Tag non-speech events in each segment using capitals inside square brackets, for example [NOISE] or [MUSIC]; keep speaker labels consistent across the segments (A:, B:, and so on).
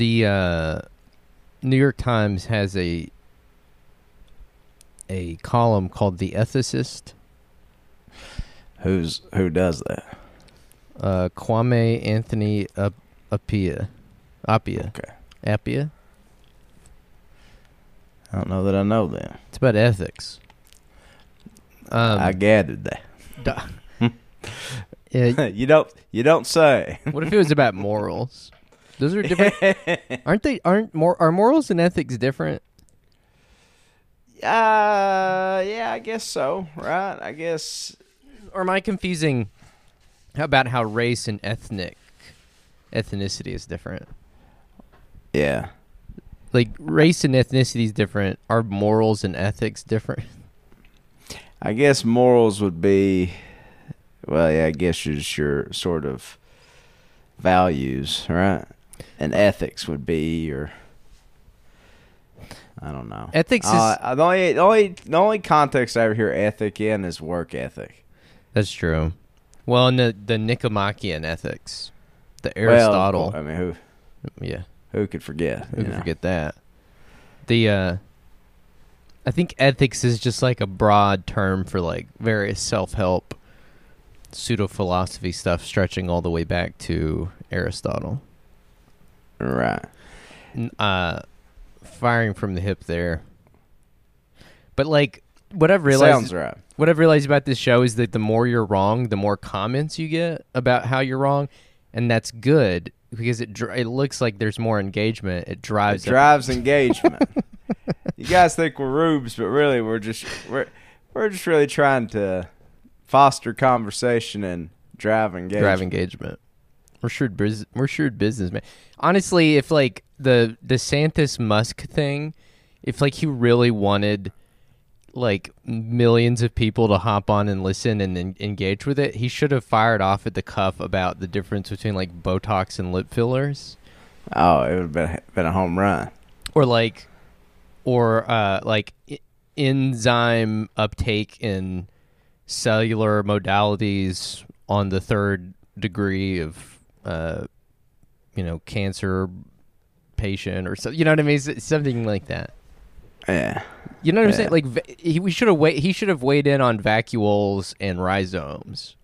A: the uh, New York Times has a a column called "The Ethicist."
B: Who's who does that?
A: Uh, Kwame Anthony Ap- Appiah, Appiah,
B: Okay.
A: Appiah.
B: I don't know that I know them.
A: It's about ethics. Um,
B: I gathered that. [LAUGHS] [LAUGHS] you don't you don't say.
A: what if it was about morals? Those are different, [LAUGHS] aren't they? Aren't more are morals and ethics different?
B: Uh yeah, I guess so. Right? I guess
A: Or am I confusing? How about how race and ethnic ethnicity is different?
B: yeah.
A: Like race and ethnicity is different. Are morals and ethics different? [LAUGHS]
B: I guess morals would be well, yeah, I guess just your sort of values, right? And ethics would be or I don't know.
A: Ethics is
B: Uh, the only, the only the only context I ever hear ethic in is work ethic.
A: that's true. Well, in the the Nicomachean ethics, the
B: Well,
A: Aristotle.
B: I mean, who
A: yeah,
B: who could forget?
A: who can
B: know?
A: forget that? The uh, I think ethics is just like a broad term for like various self help, pseudo philosophy stuff, stretching all the way back to Aristotle.
B: Right.
A: Uh, firing from the hip there. But like, what I've realized,
B: right.
A: what I've realized about this show is that the more you're wrong, the more comments you get about how you're wrong, and that's good because it dr- it looks like there's more engagement. It
B: It
A: drives up-
B: drives engagement. [LAUGHS] you guys think we're rubes, but really we're just we're we're just really trying to foster conversation and drive engagement.
A: drive engagement. We're shrewd, bus- we're shrewd businessmen. Honestly, if like the DeSantis Musk thing, if like he really wanted like millions of people to hop on and listen and en- engage with it, he should have fired off at the cuff about the difference between like Botox and lip fillers,
B: Oh, it would have been been a home run.
A: or like, or uh, like enzyme uptake in cellular modalities on the third degree of, uh, you know, cancer patient or so. You know what I mean? Something like that.
B: Yeah.
A: You know what I'm saying? Like he, we should have wait. He should have weighed in on vacuoles and rhizomes.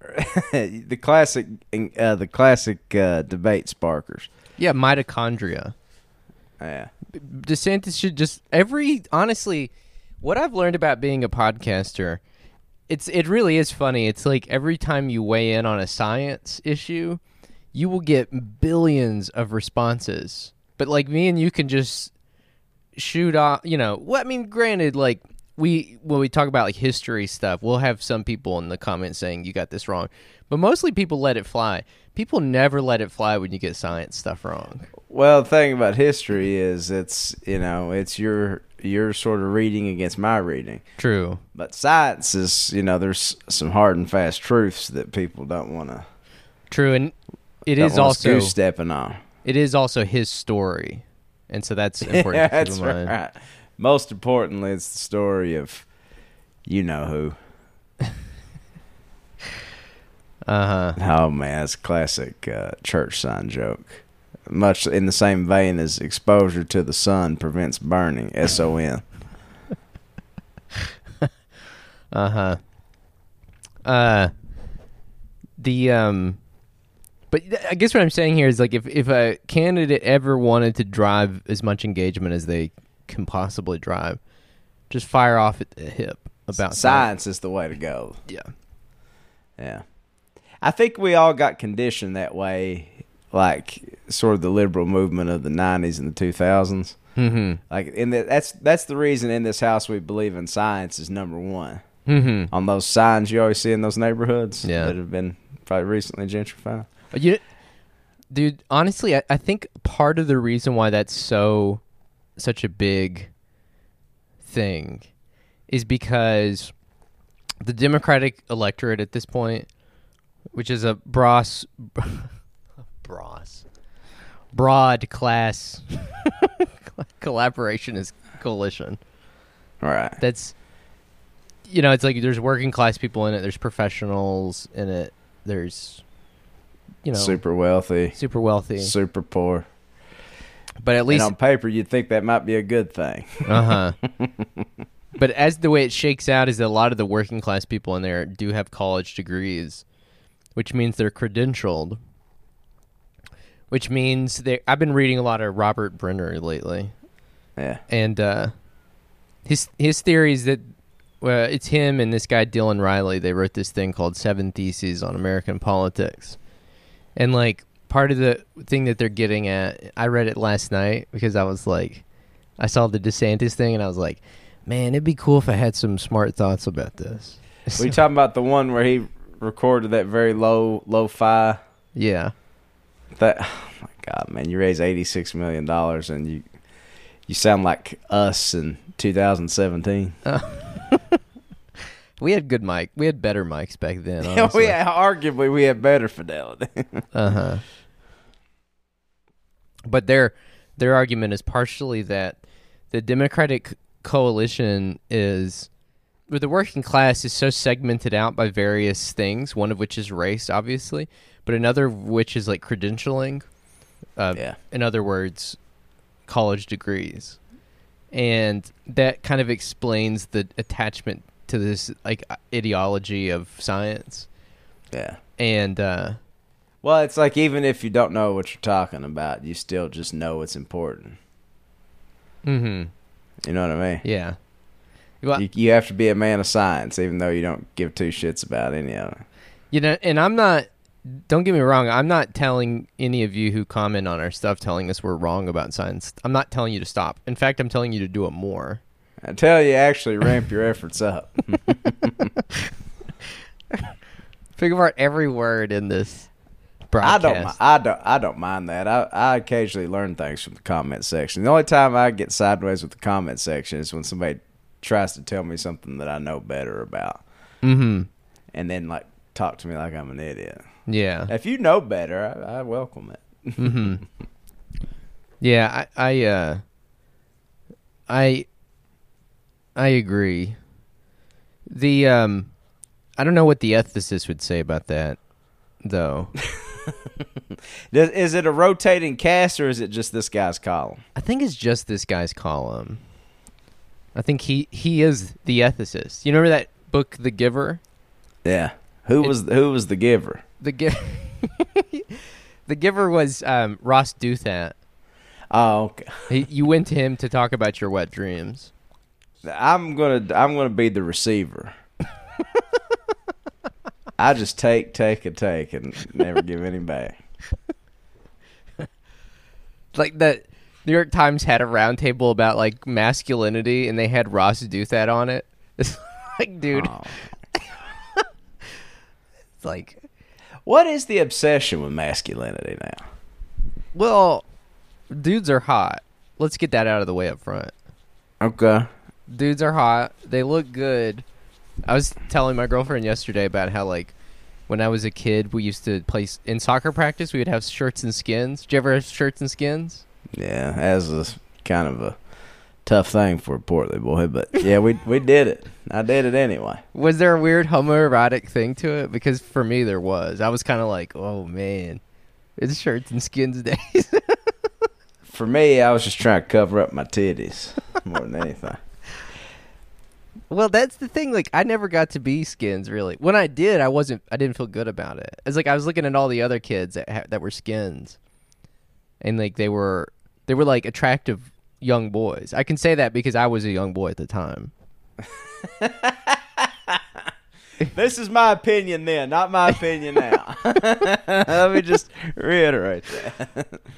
A: [LAUGHS]
B: the classic uh, the classic uh, debate sparkers.
A: Yeah, mitochondria.
B: Yeah.
A: DeSantis should just every honestly, what I've learned about being a podcaster, it's it really is funny. It's like every time you weigh in on a science issue, you will get billions of responses. But like me and you can just shoot off, you know. Well, I mean, granted, like we when we talk about like history stuff, we'll have some people in the comments saying you got this wrong, but mostly people let it fly. People never let it fly when you get science stuff wrong.
B: Well, the thing about history is it's you know it's your your sort of reading against my reading.
A: True.
B: But science is you know there's some hard and fast truths that people don't want to.
A: True, and it is also
B: stepping on.
A: it is also his story, and so that's [LAUGHS] important.
B: yeah, that's
A: mind.
B: right. Most importantly, it's the story of you know who. [LAUGHS]
A: Uh huh.
B: Oh man, it's a classic uh, church sign joke. Much in the same vein as exposure to the sun prevents burning. S O N.
A: Uh huh. Uh, the um, but I guess what I'm saying here is like if if a candidate ever wanted to drive as much engagement as they can possibly drive, just fire off at the hip about
B: Science is the way to go.
A: Yeah.
B: Yeah. I think we all got conditioned that way, like sort of the liberal movement of the '90s and the 2000s.
A: Mm-hmm.
B: Like, in the, that's that's the reason in this house we believe in science is number one.
A: Mm-hmm.
B: On those signs you always see in those neighborhoods
A: Yeah.
B: that have been probably recently gentrified.
A: You, dude, honestly, I, I think part of the reason why that's so such a big thing is because the Democratic electorate at this point, which is a bros, [LAUGHS] bros, broad class [LAUGHS] collaboration is coalition.
B: All right.
A: That's you know, it's like there's working class people in it, there's professionals in it, there's you know
B: super wealthy,
A: super wealthy.
B: super poor.
A: But at
B: And
A: least
B: on paper, you'd think that might be a good thing.
A: Uh huh. [LAUGHS] but as the way it shakes out is that a lot of the working class people in there do have college degrees, which means they're credentialed. Which means they. I've been reading a lot of Robert Brenner lately,
B: Yeah.
A: and uh, his his theory is that well, it's him and this guy Dylan Riley. They wrote this thing called Seven Theses on American Politics, and like part of the thing that they're getting at, I read it last night because I was like, I saw the DeSantis thing and I was like, man, it'd be cool if I had some smart thoughts about this.
B: We [LAUGHS] talking about the one where he recorded that very low, low-fi.
A: yeah,
B: That, [SIGHS] oh my God, man! You raise eighty-six million dollars, and you you sound like us in 2017. [LAUGHS]
A: we had good mic, we had better mics back then. [LAUGHS]
B: Yeah,
A: Honestly.
B: we arguably we have better fidelity. [LAUGHS]
A: Uh huh. But their their argument is partially that the Democratic coalition is, with the working class, is so segmented out by various things. One of which is race, obviously, but another of which is like credentialing. Uh,
B: yeah,
A: In other words, college degrees, and that kind of explains the attachment to this like ideology of science.
B: yeah.
A: And uh,
B: Well, it's like even if you don't know what you're talking about, you still just know it's important.
A: hmm
B: You know what I mean?
A: yeah. Well,
B: You, you have to be a man of science, even though you don't give two shits about any of it.
A: You know, and I'm not. Don't get me wrong. I'm not telling any of you who comment on our stuff telling us we're wrong about science. I'm not telling you to stop. In fact, I'm telling you to do it more.
B: I tell you, actually ramp your [LAUGHS] efforts up. [LAUGHS]
A: Figure out every word in this
B: I don't, I don't, I don't mind that. I, I occasionally learn things from the comment section. The only time I get sideways with the comment section is when somebody tries to tell me something that I know better about,
A: Mm-hmm.
B: and then like talk to me like I'm an idiot.
A: Yeah.
B: If you know better, I, I welcome it.
A: mm-hmm. [LAUGHS] Yeah. I. I. Uh, I. I agree. The um, I don't know what the ethicist would say about that, though. [LAUGHS]
B: Does, is it a rotating cast or is it just this guy's column?
A: I think it's just this guy's column. I think he he is the ethicist. You remember that book, The Giver?
B: Yeah. Who
A: It-
B: was who was the giver?
A: The Giver. [LAUGHS] the Giver was um, Ross Douthat.
B: Oh, okay.
A: He, you went to him to talk about your wet dreams.
B: I'm gonna I'm gonna be the receiver. I just take, take, and take, and never give any back. [LAUGHS]
A: Like the New York Times had a roundtable about like masculinity, and they had Ross Douthat on it. [LAUGHS] It's like, dude,
B: Oh. [LAUGHS]
A: it's like,
B: What is the obsession with masculinity now?
A: well, dudes are hot. Let's get that out of the way up front.
B: Okay.
A: dudes are hot. They look good. I was telling my girlfriend yesterday about how like when I was a kid, we used to play in soccer practice. We would have shirts and skins. Did you ever have shirts and skins?
B: Yeah, as a kind of a tough thing for a portly boy, but yeah, we we [LAUGHS] did it. I did it anyway.
A: Was there a weird homoerotic thing to it? Because for me, there was. I was kind of like, oh man, it's shirts and skins days. [LAUGHS]
B: For me, I was just trying to cover up my titties more than anything. [LAUGHS]
A: well, that's the thing. Like, I never got to be skins really. When I did, I wasn't. I didn't feel good about it. It's like I was looking at all the other kids that ha- that were skins, and like they were they were like attractive young boys. I can say that because I was a young boy at the time. [LAUGHS]
B: This is my opinion then, not my opinion now. [LAUGHS] Let me just reiterate that. [LAUGHS]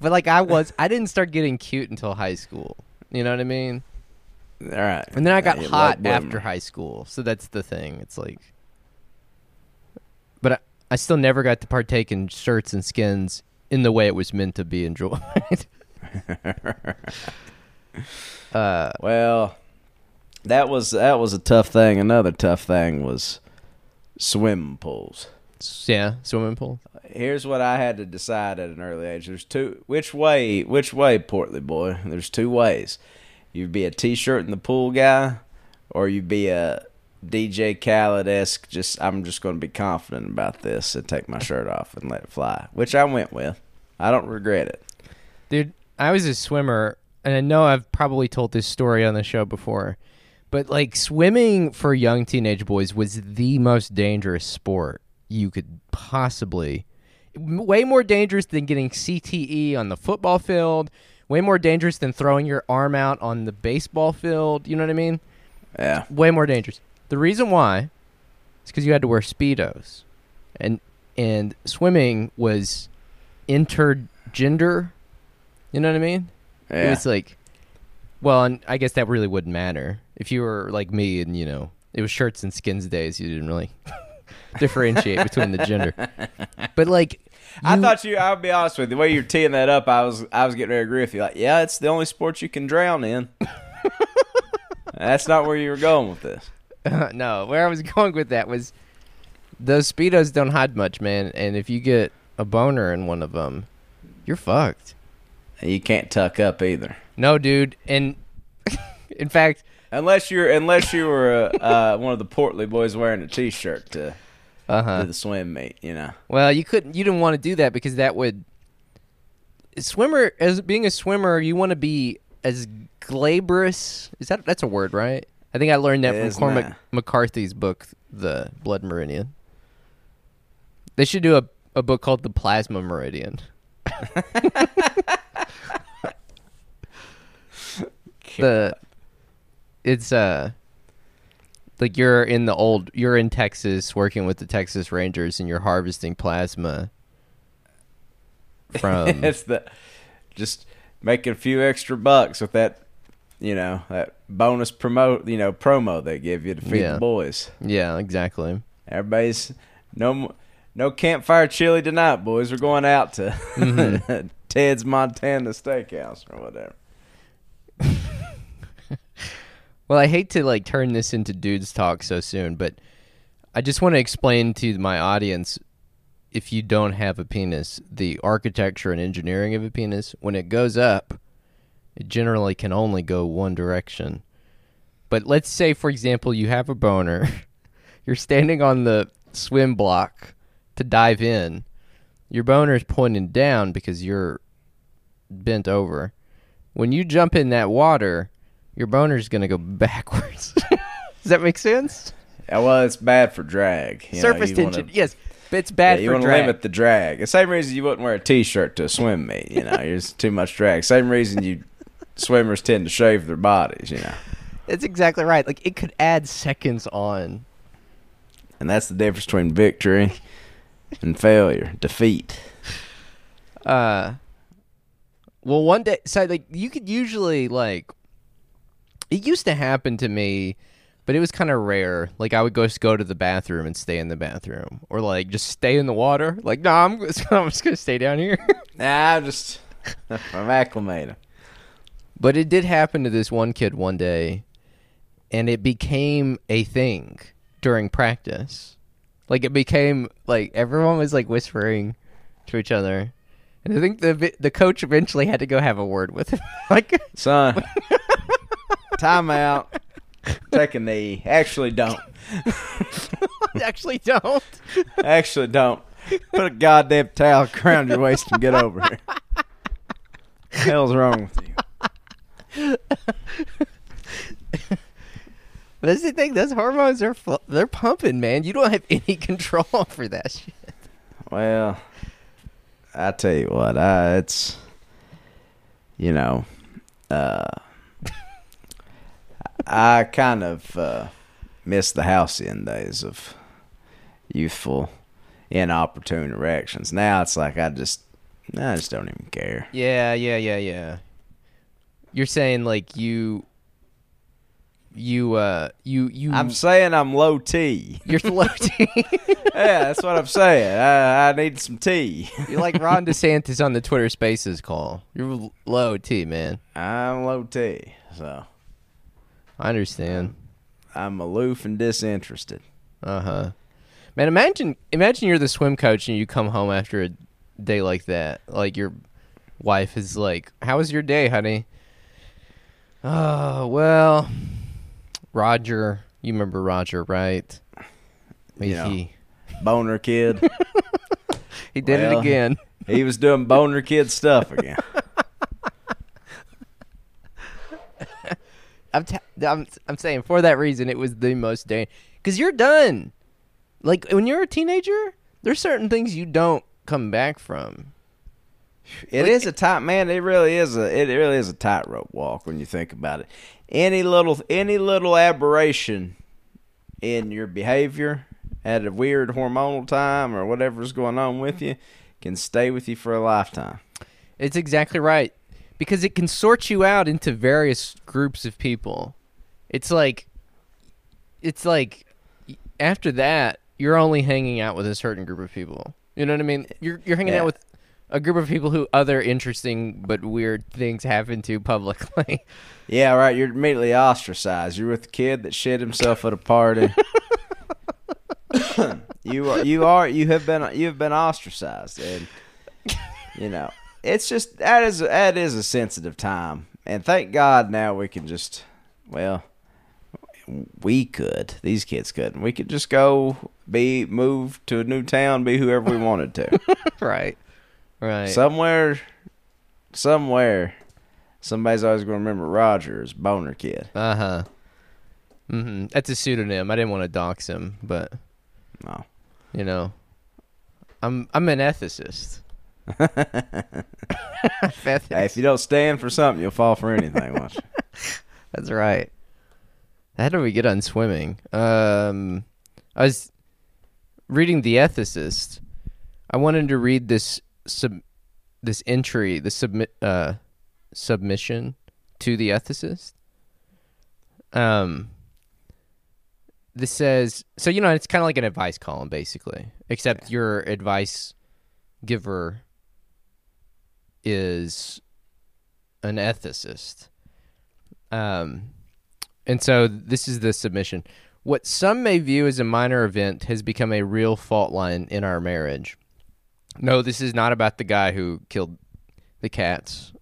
A: But like I was, I didn't start getting cute until high school. You know what I mean?
B: All right.
A: And then I got
B: Yeah,
A: hot after high school. So that's the thing. It's like, but I, I still never got to partake in shirts and skins in the way it was meant to be enjoyed. [LAUGHS] uh,
B: Well, that was that was a tough thing. Another tough thing was swimming pools.
A: yeah, swimming pool.
B: Here's what I had to decide at an early age. There's two which way which way, portly boy. There's two ways. You'd be a t-shirt in the pool guy, or you'd be a DJ Khaled esque. Just I'm just going to be confident about this and take my shirt off and let it fly, which I went with. I don't regret it.
A: Dude, I was a swimmer, and I know I've probably told this story on the show before, but like swimming for young teenage boys was the most dangerous sport you could possibly. Way more dangerous than getting CTE on the football field. Way more dangerous than throwing your arm out on the baseball field. You know what I mean?
B: Yeah.
A: Way more dangerous. The reason why is because you had to wear speedos, and and swimming was intergender. You know what I mean?
B: Yeah.
A: was like, well, and I guess that really wouldn't matter if you were like me and you know it was shirts and skins days. You didn't really [LAUGHS] differentiate between the gender, but like,
B: I thought you. I'll be honest with you. The way you're teeing that up, I was I was getting ready to agree with you. Like, yeah, it's the only sport you can drown in. [LAUGHS] That's not where you were going with this. [LAUGHS]
A: no, where I was going with that was those speedos don't hide much, man. And if you get a boner in one of them, you're fucked.
B: You can't tuck up either,
A: No, dude. And [LAUGHS] in fact,
B: unless you're unless you were uh, uh, one of the portly boys wearing a t-shirt to
A: uh huh.
B: do the swim meet. You know.
A: Well, you couldn't. You didn't want to do that because that would. Swimmer, as being a swimmer, you want to be as glabrous. Is that that's a word, right? I think I learned that
B: It
A: from Cormac. McCarthy's book, The Blood Meridian. They should do a a book called The Plasma Meridian. [LAUGHS] [LAUGHS] the it's uh like you're in the old you're in Texas working with the Texas Rangers and you're harvesting plasma from [LAUGHS]
B: it's the just making a few extra bucks with that, you know, that bonus promote, you know, promo they give you to feed
A: Yeah.
B: the boys.
A: yeah exactly
B: Everybody's no no campfire chili tonight, boys. We're going out to
A: Mm-hmm. [LAUGHS]
B: Ted's Montana Steakhouse or whatever. [LAUGHS]
A: well I hate to like turn this into dudes talk so soon but I just want to explain to my audience if you don't have a penis the architecture and engineering of a penis when it goes up it generally can only go one direction. But let's say for example you have a boner [LAUGHS] you're standing on the swim block to dive in your boner is pointing down because you're bent over when you jump in that water your boner's going to go [LAUGHS] backwards [LAUGHS] does that make sense
B: Yeah, well, it's bad for drag. you know,
A: surface
B: you
A: tension
B: Wanna,
A: yes but it's bad
B: yeah, you
A: for
B: want to limit the drag. The same reason you wouldn't wear a t-shirt to a swim meet. You know, there's too much drag. Same reason you [LAUGHS] swimmers tend to shave their bodies. You know,
A: That's exactly right. Like it could add seconds on.
B: and that's the difference between victory and failure, defeat.
A: Uh well one day so like you could usually like it used to happen to me but it was kind of rare. Like i would go go to the bathroom and stay in the bathroom or like just stay in the water. Like no i'm, just- [LAUGHS] I'm just gonna stay down here. [LAUGHS]
B: Nah, I'm just [LAUGHS] I'm acclimated.
A: but it did happen to this one kid one day and it became a thing during practice. Like it became like everyone was like whispering to each other and i think the the coach eventually had to go have a word with him [LAUGHS] like
B: Son, [LAUGHS] timeout. Take a knee. Actually, don't. [LAUGHS]
A: actually don't
B: Actually, don't. Put a goddamn towel around your waist and get over here. The hell's wrong with you?
A: that's the thing those hormones are they're pumping man you don't have any control over that shit
B: Well, I tell you what, it's you know, uh, I kind of uh, miss the halcyon days of youthful, inopportune erections. Now it's like I just, I just don't even care.
A: yeah yeah yeah yeah you're saying like you you uh you you
B: I'm saying I'm low T.
A: you're floating [LAUGHS]
B: yeah, that's what I'm saying. I, I need some tea.
A: You're like Ron DeSantis on the Twitter Spaces call. You're low T, man.
B: I'm low T, so
A: I understand.
B: I'm aloof and disinterested.
A: Uh huh. Man, imagine imagine you're the swim coach and you come home after a day like that. Like your wife is like, "How was your day, honey?" Oh well, Roger You remember Roger, right? He,
B: Yeah.
A: he,
B: Boner kid. [LAUGHS]
A: he did
B: Well,
A: it again.
B: he was doing boner kid stuff again. [LAUGHS]
A: I'm, t- I'm I'm saying for that reason it was the most dangerous because you're done. Like when you're a teenager, there's certain things you don't come back from.
B: It
A: Like-
B: is a tight man. It really is a. It really is a tightrope walk when you think about it. Any little any little aberration in your behavior at a weird hormonal time or whatever's going on with you can stay with you for a lifetime.
A: It's exactly right because it can sort you out into various groups of people. It's like it's like after that you're only hanging out with a certain group of people. You know what I mean? You're you're hanging
B: Yeah.
A: out with a group of people who other interesting but weird things happen to publicly. [LAUGHS]
B: Yeah, right. You're immediately ostracized. You're with a kid that shit himself at a party. [LAUGHS] [COUGHS] you are you are you have been you have been ostracized, and you know it's just that is that is a sensitive time, and thank God now we can just well we could these kids couldn't we could just go be move to a new town be whoever we wanted to [LAUGHS]
A: right. Right.
B: somewhere somewhere somebody's always going to remember Rogers, boner kid
A: Uh huh. hmm That's a pseudonym. I didn't want to dox him, but
B: no
A: you know, I'm I'm an ethicist. Ethicist. [LAUGHS]
B: Hey, if you [LAUGHS] don't stand for something, you'll fall for anything. Watch. [LAUGHS]
A: That's right. How do we get on swimming? Um, I was reading The Ethicist. I wanted to read this sub this entry, the submit uh submission to The Ethicist. Um, this says so. You know, it's kind of like an advice column, basically, except your advice giver is an ethicist. Um, and so this is the submission. What some may view as a minor event has become a real fault line in our marriage. No, this is not about the guy who killed the cats.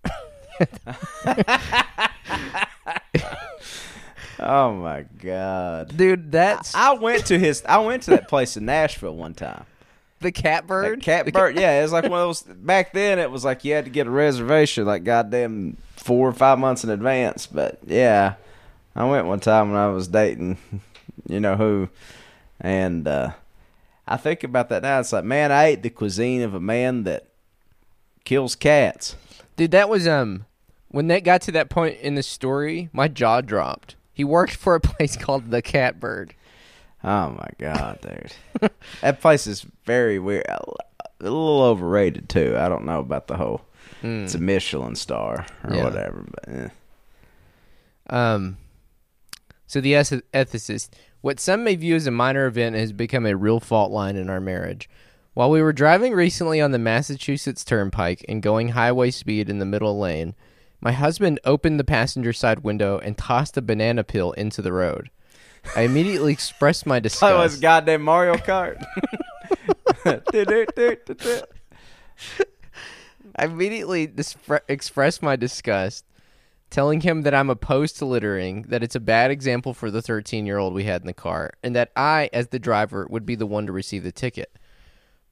B: Oh my god,
A: Dude, that's
B: I went to his. I went to that place in Nashville one time.
A: the Catbird.
B: That Catbird. Yeah, it was like one of those. Back then, it was like you had to get a reservation, like goddamn four or five months in advance. But yeah, I went one time when I was dating, [LAUGHS] you know who, and uh, I think about that now. It's like, man, I ate the cuisine of a man that kills cats.
A: Dude, that was um when that got to that point in the story, my jaw dropped. He worked for a [LAUGHS] place called the Catbird.
B: Oh my god, dude, that place is very weird. A little overrated too. I don't know about the whole. It's a Michelin star or
A: Yeah.
B: whatever, but eh.
A: Um, so the eth- ethicist, what some may view as a minor event has become a real fault line in our marriage. While we were driving recently on the Massachusetts Turnpike and going highway speed in the middle lane, my husband opened the passenger side window and tossed a banana peel into the road. I immediately expressed my [LAUGHS]
B: disgust.
A: disgust.
B: was goddamn Mario Kart. [LAUGHS] [LAUGHS]
A: I immediately dispre- expressed my disgust, telling him that I'm opposed to littering, that it's a bad example for the 13 year old we had in the car, and that I, as the driver, would be the one to receive the ticket.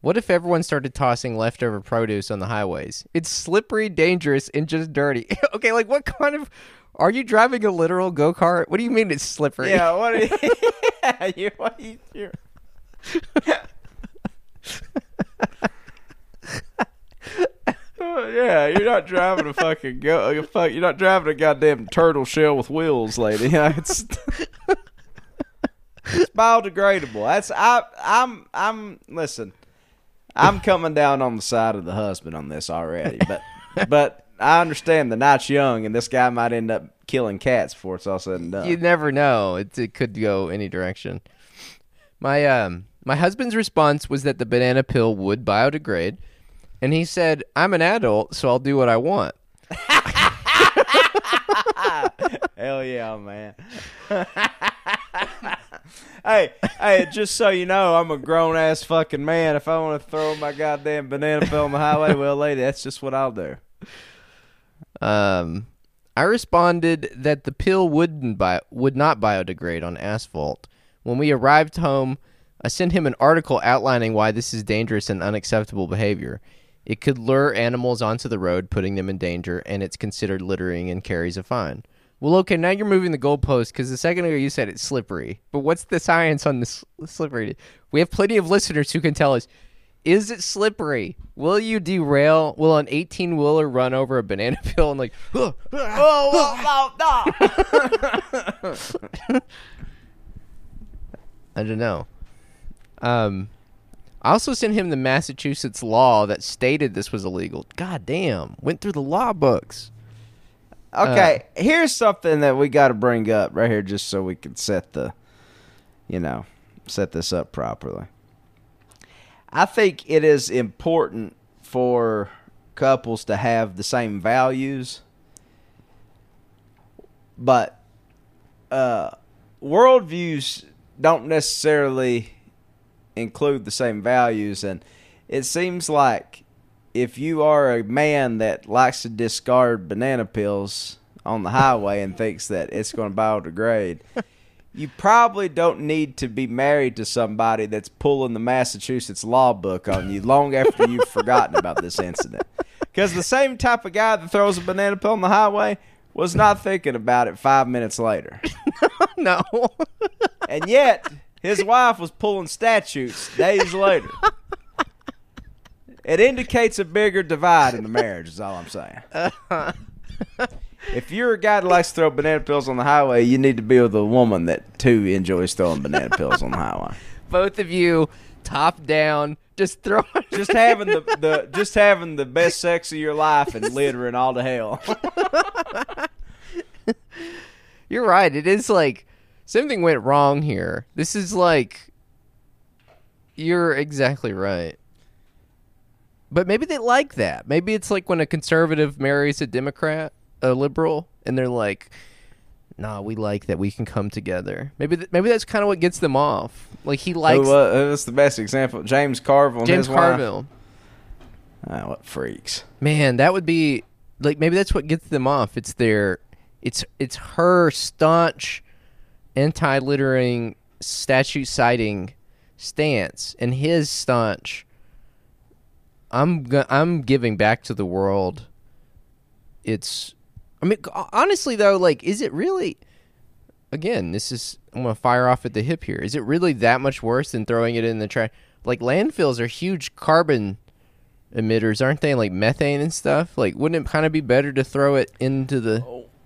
A: What if everyone started tossing leftover produce on the highways? It's slippery, dangerous, and just dirty. [LAUGHS] okay, like what kind of. Are you driving a literal go kart? What do you mean it's slippery?
B: yeah, what are you? [LAUGHS] [LAUGHS] yeah, you, what are you yeah, you're not driving a fucking go. fuck, You're not driving a goddamn turtle shell with wheels, lady. [LAUGHS] It's it's biodegradable. That's I. I'm. I'm. Listen, I'm coming down on the side of the husband on this already, but [LAUGHS] but I understand the night's young, and this guy might end up killing cats before it's all said and done.
A: you never know. It, it could go any direction. My um my husband's response was that the banana peel would biodegrade, and he said, "I'm an adult, so I'll do what I want." [LAUGHS]
B: Hell yeah, man. [LAUGHS] hey, hey, just so you know, I'm a grown ass fucking man. If I want to throw my goddamn banana peel on the highway, well, lady, that's just what I'll do.
A: Um, I responded that the pill wouldn't bio- would not biodegrade on asphalt. When we arrived home, I sent him an article outlining why this is dangerous and unacceptable behavior. It could lure animals onto the road, putting them in danger, and it's considered littering and carries a fine. Well, okay, now you're moving the goalpost because a second ago you said it's slippery. But what's the science on this slippery? We have plenty of listeners who can tell us is it slippery? Will you derail? Will an 18 wheeler run over a banana [LAUGHS] peel and like, [LAUGHS] oh, [LAUGHS] oh, oh, no. I don't know. Um, I also sent him the Massachusetts law that stated this was illegal. God damn, went through the law books.
B: Okay, here's something that we got to bring up right here, just so we can set the, you know, set this up properly. I think it is important for couples to have the same values, but uh, worldviews don't necessarily include the same values, and it seems like if you are a man that likes to discard banana peels on the highway and thinks that it's going to biodegrade, [LAUGHS] you probably don't need to be married to somebody that's pulling the Massachusetts law book on you long after you've forgotten about this incident. [LAUGHS] Because the same type of guy that throws a banana peel on the highway was not thinking about it five minutes later. [LAUGHS]
A: no.
B: and yet, his wife was pulling statutes days later. It indicates a bigger divide in the marriage, is all I'm saying. if you're a guy that likes to throw banana peels on the highway, you need to be with a woman that too enjoys throwing banana peels on the highway.
A: Both of you, top down, just throw.
B: Just having the, the just having the best sex of your life and littering all to hell.
A: You're right. It is like something went wrong here. This is like you're exactly right. But maybe they like that. Maybe it's like when a conservative marries a Democrat, a liberal, and they're like, "Nah, we like that we can come together." Maybe th- maybe that's kind of what gets them off. Like he likes
B: Who, uh, what's the best example? James Carville. and
A: James
B: his wife.
A: Carville.
B: Ah, what freaks.
A: Man, that would be like maybe that's what gets them off. It's their it's it's her staunch anti-littering statute citing stance and his staunch I'm I'm giving back to the world. It's I mean honestly though like is it really again this is I'm going to fire off at the hip here. Is it really that much worse than throwing it in the trash? Like landfills are huge carbon emitters, aren't they? Like methane and stuff. Like, wouldn't it kind of be better to throw it into the?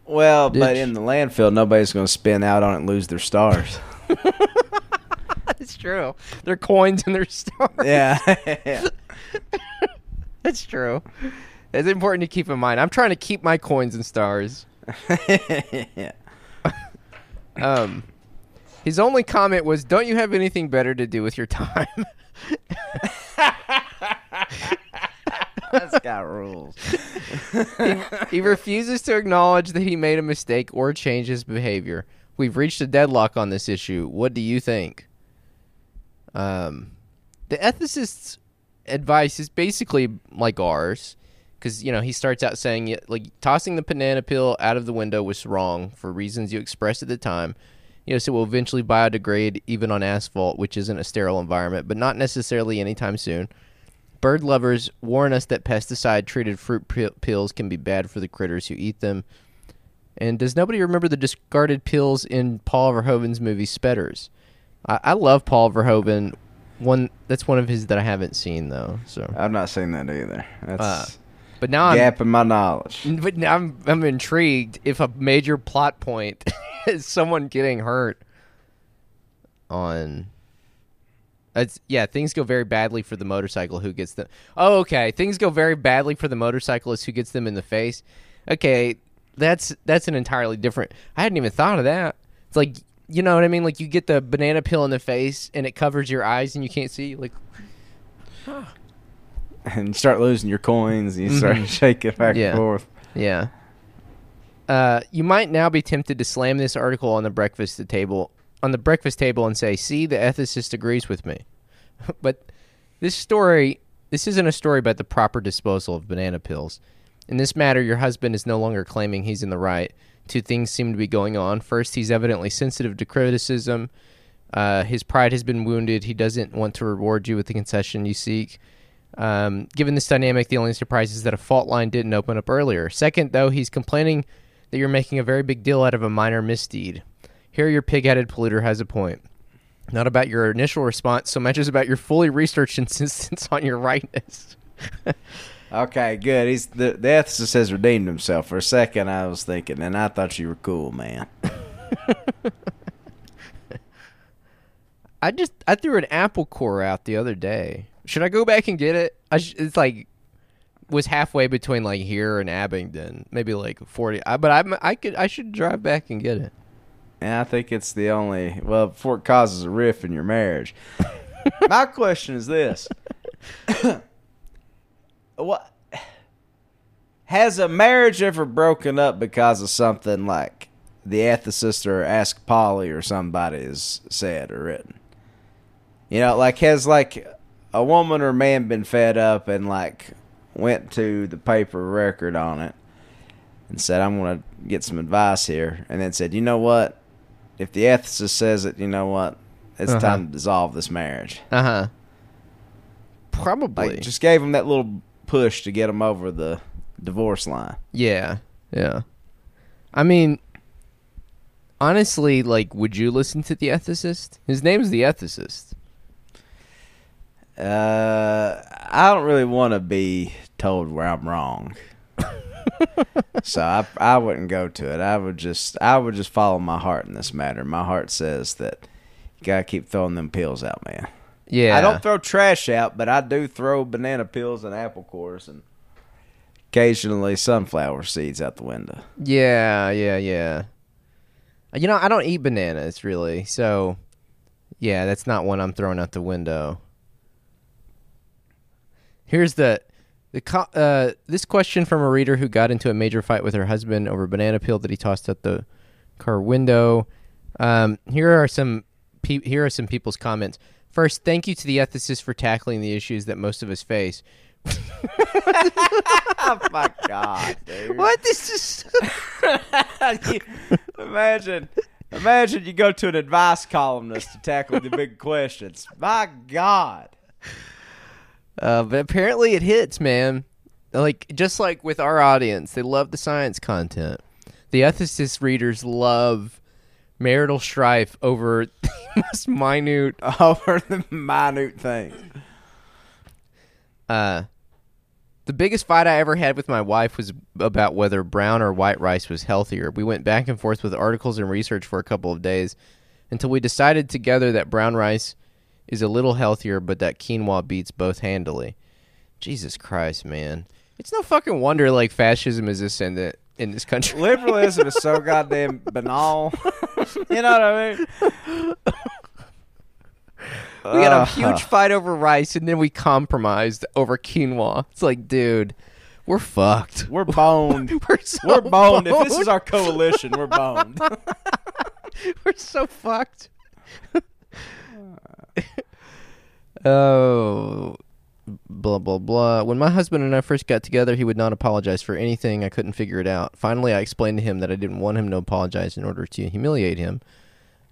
B: Well, but in the landfill, nobody's going to spin out on it and lose their stars. [LAUGHS]
A: That's true. Their coins and their stars.
B: yeah. [LAUGHS] [LAUGHS]
A: That's true. It's important to keep in mind. I'm trying to keep my coins and stars.
B: yeah.
A: Um, his only comment was, "Don't you have anything better to do with your time?" [LAUGHS]
B: That's got rules.
A: he refuses to acknowledge that he made a mistake or change his behavior. We've reached a deadlock on this issue. What do you think? Um, the ethicist's advice is basically like ours, because you know he starts out saying like tossing the banana peel out of the window was wrong for reasons you expressed at the time. You know, so it will eventually biodegrade even on asphalt, which isn't a sterile environment, but not necessarily anytime soon. Bird lovers warn us that pesticide treated fruit pe- peels can be bad for the critters who eat them. And does nobody remember the discarded peels in Paul Verhoeven's movie Spetters? I, I love Paul Verhoeven. One that's one of his that I haven't seen though. So,
B: I've not seen that either. That's
A: Uh, but now I'm
B: gap in my knowledge.
A: but now I'm I'm intrigued if a major plot point [LAUGHS] is someone getting hurt on it's yeah, things go very badly for the motorcycle who gets them. Oh, okay. Things go very badly for the motorcyclist who gets them in the face. Okay, that's that's an entirely different. I hadn't even thought of that. It's like you know what I mean? Like you get the banana peel in the face and it covers your eyes and you can't see. Like [SIGHS]
B: And you start losing your coins and you start shaking back
A: Yeah.
B: and forth.
A: Yeah. Uh, you might now be tempted to slam this article on the breakfast table on the breakfast table and say, "See, the ethicist agrees with me." [LAUGHS] but this story, this isn't a story about the proper disposal of banana pills. In this matter, your husband is no longer claiming he's in the right. Two things seem to be going on. First, he's evidently sensitive to criticism. Uh, his pride has been wounded. He doesn't want to reward you with the concession you seek. Um, given this dynamic, the only surprise is that a fault line didn't open up earlier. Second, though, he's complaining that you're making a very big deal out of a minor misdeed. Here, your pig headed polluter has a point. Not about your initial response so much as about your fully researched [LAUGHS] insistence on your rightness. [LAUGHS]
B: Okay, good. He's the the ethicist has redeemed himself. For a second, I was thinking, and I thought you were cool, man. [LAUGHS]
A: I just I threw an apple core out the other day. Should I go back and get it? I sh- it's like was halfway between like here and Abingdon, maybe like forty. I, but I I could I should drive back and get it.
B: And I think it's the only well before it causes a rift in your marriage. [LAUGHS] My question is this: [COUGHS] What has a marriage ever broken up because of something like the ethicist or Ask Polly or somebody has said or written? You know, like has like a woman or man been fed up and like went to the paper record on it and said, "I'm going to get some advice here," and then said, "You know what? If the ethicist says it, you know what? It's
A: Uh-huh.
B: time to dissolve this marriage."
A: Uh huh. Probably.
B: Like, just gave him that little push to get him over the divorce line.
A: yeah. Yeah. I mean, honestly, like, would you listen to the ethicist? His name's the ethicist.
B: Uh, I don't really want to be told where I'm wrong. So I I wouldn't go to it. I would just I would just follow my heart in this matter. My heart says that you gotta keep throwing them pills out, man.
A: Yeah.
B: I don't throw trash out, but I do throw banana peels and apple cores and occasionally sunflower seeds out the window.
A: Yeah, yeah, yeah. You know, I don't eat bananas really, so yeah, that's not one I'm throwing out the window. Here's the the co- uh, this question from a reader who got into a major fight with her husband over a banana peel that he tossed out the car window. Um, here are some pe- here are some people's comments. First, thank you to the ethicist for tackling the issues that most of us face. [LAUGHS]
B: Oh my god, dude!
A: What this is [LAUGHS]
B: imagine, imagine you go to an advice columnist to tackle the big questions. My God.
A: Uh, but apparently it hits, man. Like just like with our audience, they love the science content. The ethicist readers love marital strife over [LAUGHS] the most minute. [LAUGHS]
B: Over the minute things.
A: Uh, the biggest fight I ever had with my wife was about whether brown or white rice was healthier. We went back and forth with articles and research for a couple of days until we decided together that brown rice is a little healthier, but that quinoa beats both handily. Jesus Christ, man. It's no fucking wonder like fascism is ascendant in this country.
B: Liberalism is so [LAUGHS] goddamn banal. [LAUGHS] you know what I mean?
A: We had a huge fight over rice and then we compromised over quinoa. It's like, dude, we're fucked.
B: We're boned. [LAUGHS]
A: We're so
B: We're boned. If this is our coalition, we're boned.
A: We're so fucked. [LAUGHS] oh, blah blah blah. When my husband and I first got together, he would not apologize for anything. I couldn't figure it out. Finally, I explained to him that I didn't want him to apologize in order to humiliate him.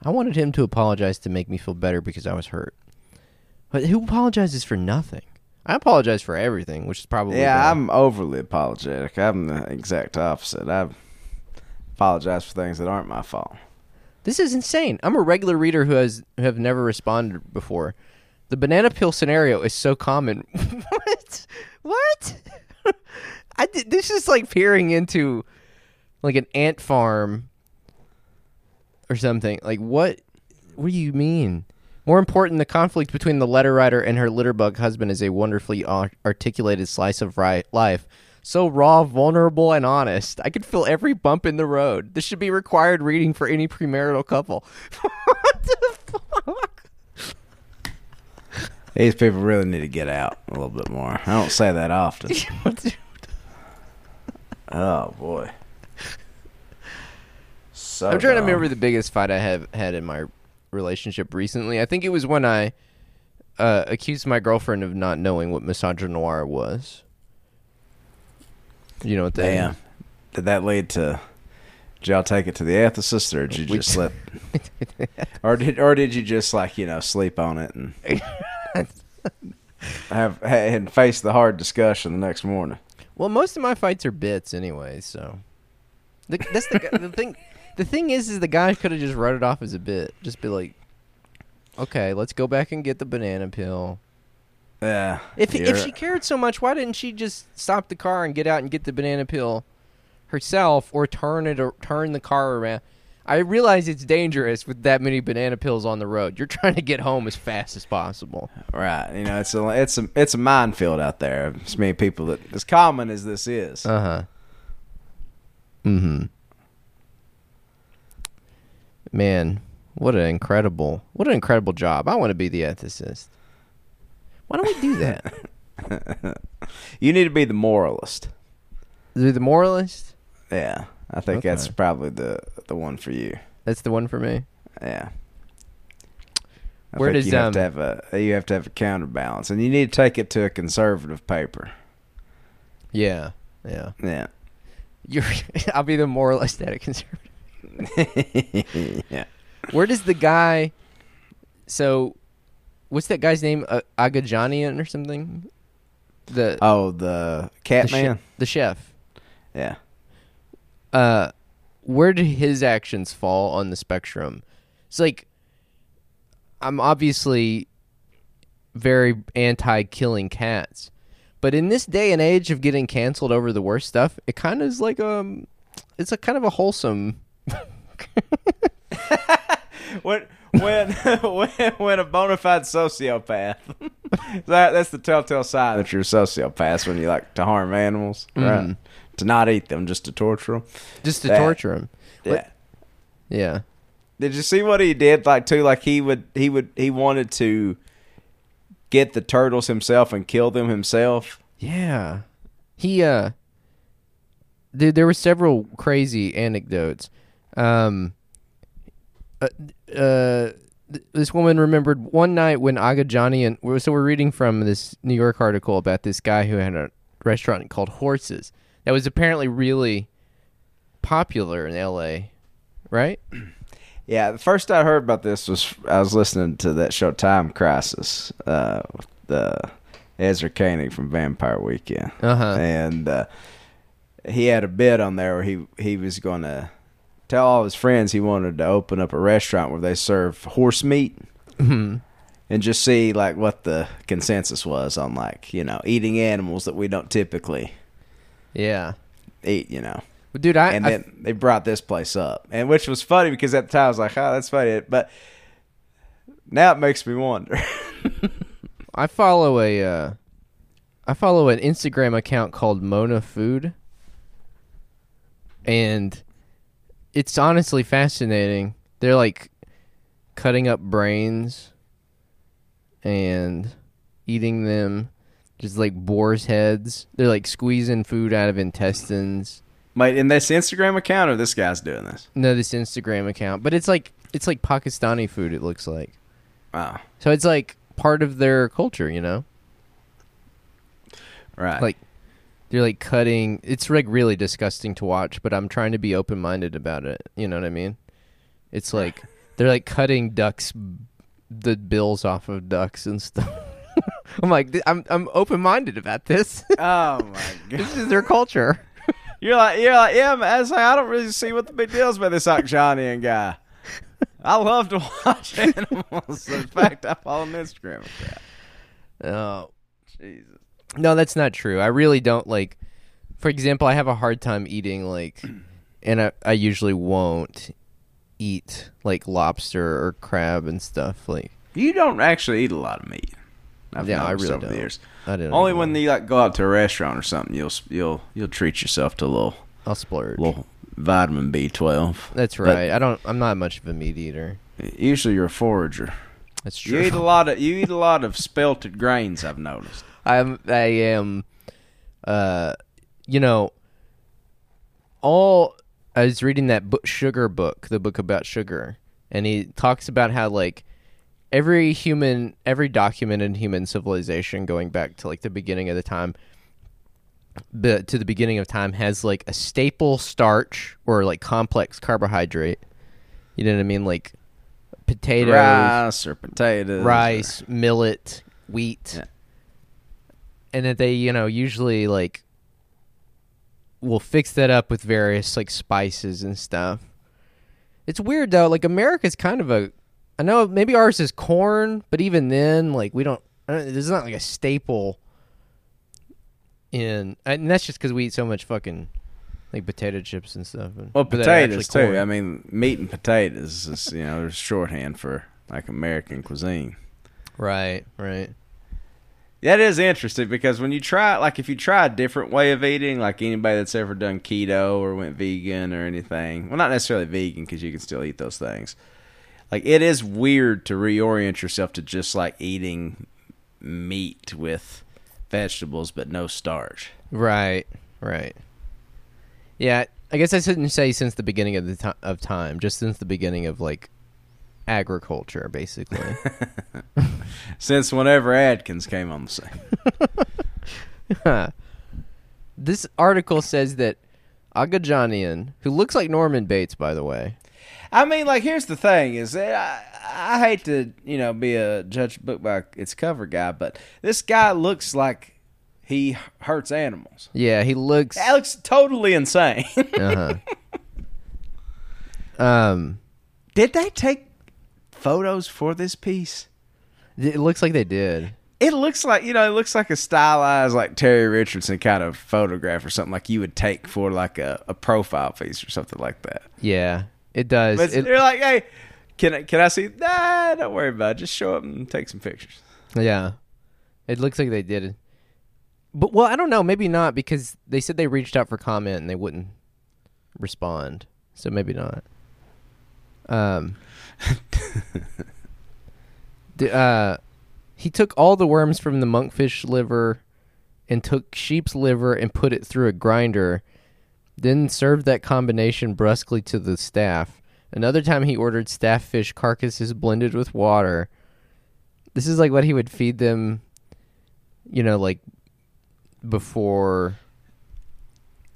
A: I wanted him to apologize to make me feel better because I was hurt. But who apologizes for nothing? I apologize for everything, which is probably
B: yeah, I'm overly apologetic. I'm the exact opposite. I apologize for things that aren't my fault.
A: This is insane. I'm a regular reader who has who have never responded before. The banana peel scenario is so common. [LAUGHS] what? What? [LAUGHS] I this is like peering into like an ant farm or something. Like what? What do you mean? More important, the conflict between the letter writer and her litterbug husband is a wonderfully ar- articulated slice of life. So raw, vulnerable, and honest. I could feel every bump in the road. This should be required reading for any premarital couple. [LAUGHS] what the fuck?
B: These people really need to get out a little bit more. I don't say that often. [LAUGHS] [LAUGHS] Oh boy. So
A: I'm trying to remember the biggest fight I have had in my relationship recently. I think it was when I uh, accused my girlfriend of not knowing what misogynoir was. You know what that
B: Damn. Did that lead to? Did y'all take it to the ethicist, or did you
A: We-
B: just let? [LAUGHS] or did or did you just like you know sleep on it and [LAUGHS] have and face the hard discussion the next morning?
A: Well, most of my fights are bits anyway, so the, that's the the thing. The thing is, is the guy could have just wrote it off as a bit. Just be like, okay, let's go back and get the banana peel.
B: Yeah.
A: If if
B: you're-
A: she cared so much, why didn't she just stop the car and get out and get the banana peel herself, or turn it or turn the car around? I realize it's dangerous with that many banana peels on the road. You're trying to get home as fast as possible.
B: Right. You know, it's a it's a it's a minefield out there. As many people that as common as this is.
A: Uh huh. Mm-hmm. Man, what an incredible, what an incredible job. I want to be the ethicist. Why don't we do that? [LAUGHS]
B: you need to be the moralist.
A: the, the moralist.
B: Yeah. I think that's probably the the one for you.
A: That's the one for me.
B: Yeah. I
A: Where does,
B: you have
A: um,
B: to have a you have to have a counterbalance, and you need to take it to a conservative paper.
A: Yeah, yeah.
B: Yeah.
A: You're. [LAUGHS] I'll be the moralist at a conservative. [LAUGHS]
B: yeah.
A: Where does the guy? So, what's that guy's name? Uh, Aghajanian or something? The
B: Oh, the cat
A: the,
B: man.
A: the chef.
B: yeah.
A: uh where do his actions fall on the spectrum it's like i'm obviously very anti killing cats but in this day and age of getting canceled over the worst stuff it kind of is like um it's a kind of a wholesome [LAUGHS] [LAUGHS]
B: When when [LAUGHS] when when a bona fide sociopath. [LAUGHS] that that's the telltale sign that you're a sociopath when you like to harm animals, right?
A: Mhm.
B: To not eat them, just to torture them.
A: just to
B: That-
A: torture them.
B: Yeah.
A: What- yeah
B: Did you see what he did? Like too, like he would, he would, he wanted to get the turtles himself and kill them himself.
A: Yeah. He uh there, there were several crazy anecdotes. Um uh, uh this woman remembered one night when Aghajanian so we're reading from this New York article about this guy who had a restaurant called Horses that was apparently really popular in LA, right? [CLEARS THROAT]
B: Yeah, the first I heard about this was I was listening to that show Time Crisis, uh, with the Ezra Koenig from Vampire Weekend,
A: Uh-huh.
B: and uh, he had a bit on there where he he was going to tell all his friends he wanted to open up a restaurant where they serve horse meat.
A: Mhm.
B: And just see like what the consensus was on like you know eating animals that we don't typically
A: Yeah.
B: eat, you know.
A: But dude, I,
B: and
A: I
B: then they brought this place up, and which was funny because at the time I was like, "Oh, that's funny," but now it makes me wonder. [LAUGHS]
A: I follow a uh, I follow an Instagram account called Mona Food, and it's honestly fascinating. They're like cutting up brains and eating them, just like boar's heads. They're like squeezing food out of intestines.
B: Wait, in this Instagram account, or this guy's doing this?
A: No, this Instagram account, but it's like it's like Pakistani food. It looks like
B: Wow.
A: so. It's like part of their culture, you know.
B: right.
A: like they're like cutting it's like really disgusting to watch but i'm trying to be open-minded about it you know what i mean it's [LAUGHS] like they're like cutting ducks the bills off of ducks and stuff [LAUGHS] i'm like i'm i'm open-minded about this [LAUGHS]
B: oh my god, this
A: is their culture
B: you're like, you're like, yeah. man, I was like, I don't really see what the big deal is about this Aghajanian guy. I love to watch animals. In fact, I follow an Instagram account.
A: oh
B: Jesus.
A: No that's not true i really don't like for example i have a hard time eating like [CLEARS THROAT] and i, I usually won't eat like lobster or crab and stuff like
B: You don't actually eat a lot of meat. I've
A: Yeah, I really don't.
B: years.
A: i don't
B: Only
A: even
B: when
A: know.
B: you like go out to a restaurant or something, you'll you'll you'll treat yourself to a little
A: i'll splurge
B: little vitamin B twelve.
A: That's
B: But-
A: right. I don't. I'm not much of a meat eater.
B: Usually you're a forager.
A: That's true.
B: You eat a lot of you eat a lot of spelted grains. I've noticed.
A: I'm. I am. Uh, you know. All I was reading that book, sugar book, the book about sugar, and he talks about how like every human, every documented human civilization, going back to like the beginning of the time, but to the beginning of time has like a staple starch or like complex carbohydrate. You know what I mean? Like potatoes,
B: rice or potatoes, or-
A: millet, wheat.
B: Yeah.
A: And that they, you know, usually like will fix that up with various like spices and stuff. It's weird though, like America's kind of a I know maybe ours is corn, but even then like we don't I don't- there's not like a staple in and that's just cuz we eat so much fucking like potato chips and stuff. and-
B: Well, potatoes too.
A: corn.
B: I mean, meat and potatoes is you know there's shorthand for like American cuisine.
A: Right, right.
B: That is interesting because when you try, like, if you try a different way of eating, like anybody that's ever done keto or went vegan or anything, well, not necessarily vegan because you can still eat those things. Like, it is weird to reorient yourself to just like eating meat with vegetables but no starch.
A: Right, right. Yeah, I guess I shouldn't say since the beginning of the ti of time, just since the beginning of like agriculture, basically. [LAUGHS]
B: Since whenever Atkins came on the scene. [LAUGHS]
A: this article says that Aghajanian, who looks like Norman Bates, by the way.
B: I mean, like, here's the thing: is that I, I hate to, you know, be a judge book by its cover guy, but this guy looks like he hurts animals.
A: Yeah, he looks.
B: That looks totally insane.
A: uh-huh. [LAUGHS] Um,
B: Did they take photos for this piece?
A: it looks like they did.
B: It looks like you know, it looks like a stylized like Terry Richardson kind of photograph or something like you would take for like a, a profile piece or something like that.
A: Yeah, it does.
B: But
A: It-
B: they're like, hey, can I can I see? Nah, don't worry about it. Just show up and take some pictures.
A: Yeah. It looks like they did it. But well, I don't know, maybe not because they said they reached out for comment and they wouldn't respond. So maybe not. Um [LAUGHS] uh he took all the worms from the monkfish liver and took sheep's liver and put it through a grinder, then served that combination brusquely to the staff. Another time he ordered staff fish carcasses blended with water. This is like what he would feed them, you know, like before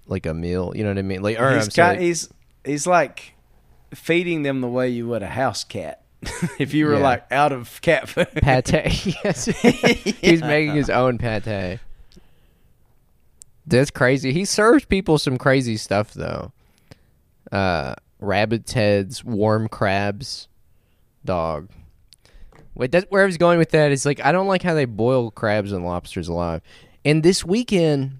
A: like a meal. You know what I mean? Like, or
B: he's
A: I'm sorry,
B: he's he's like feeding them the way you would a house cat. [LAUGHS] if you were
A: Yeah.
B: like out of cat food.
A: pate. [LAUGHS] [LAUGHS] yes, he's making his own pate. That's crazy. He serves people some crazy stuff though. Uh, rabbit's heads, warm crabs, dog. Wait, that's where I was going with that. Is like I don't like how they boil crabs and lobsters alive. And this weekend,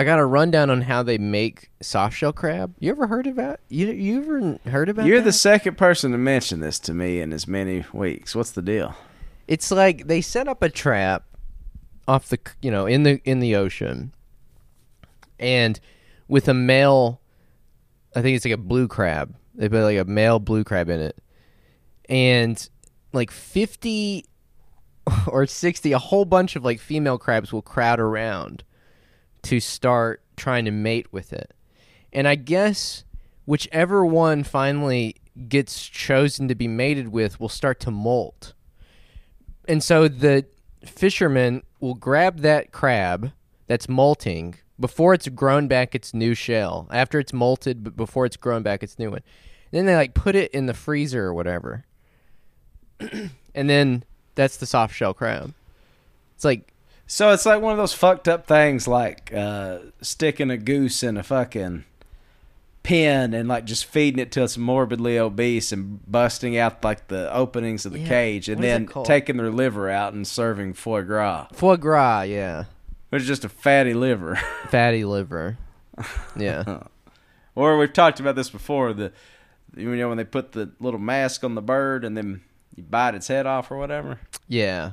A: I got a rundown on how they make soft shell crab. You ever heard about? You you ever heard about?
B: You're
A: that?
B: the second person to mention this to me in as many weeks. What's the deal?
A: It's like they set up a trap off the you know in the in the ocean, and with a male, I think it's like a blue crab. They put like a male blue crab in it, and like fifty [LAUGHS] or sixty, a whole bunch of like female crabs will crowd around to start trying to mate with it, and I guess whichever one finally gets chosen to be mated with will start to molt and so the fisherman will grab that crab that's molting before it's grown back its new shell. After it's molted, but before it's grown back its new one. then they like put it in the freezer or whatever. [CLEARS THROAT] and then that's the soft shell crab. It's like
B: So it's like one of those fucked up things, like uh, sticking a goose in a fucking pen and like just feeding it to it's morbidly obese and busting out like the openings of the
A: Yeah.
B: cage and
A: What
B: then taking their liver out and serving foie gras,
A: foie gras, yeah.
B: which is just a fatty liver. [LAUGHS]
A: Fatty liver. Yeah. [LAUGHS]
B: or we've talked about this before. The you know when they put the little mask on the bird and then you bite its head off or whatever.
A: Yeah.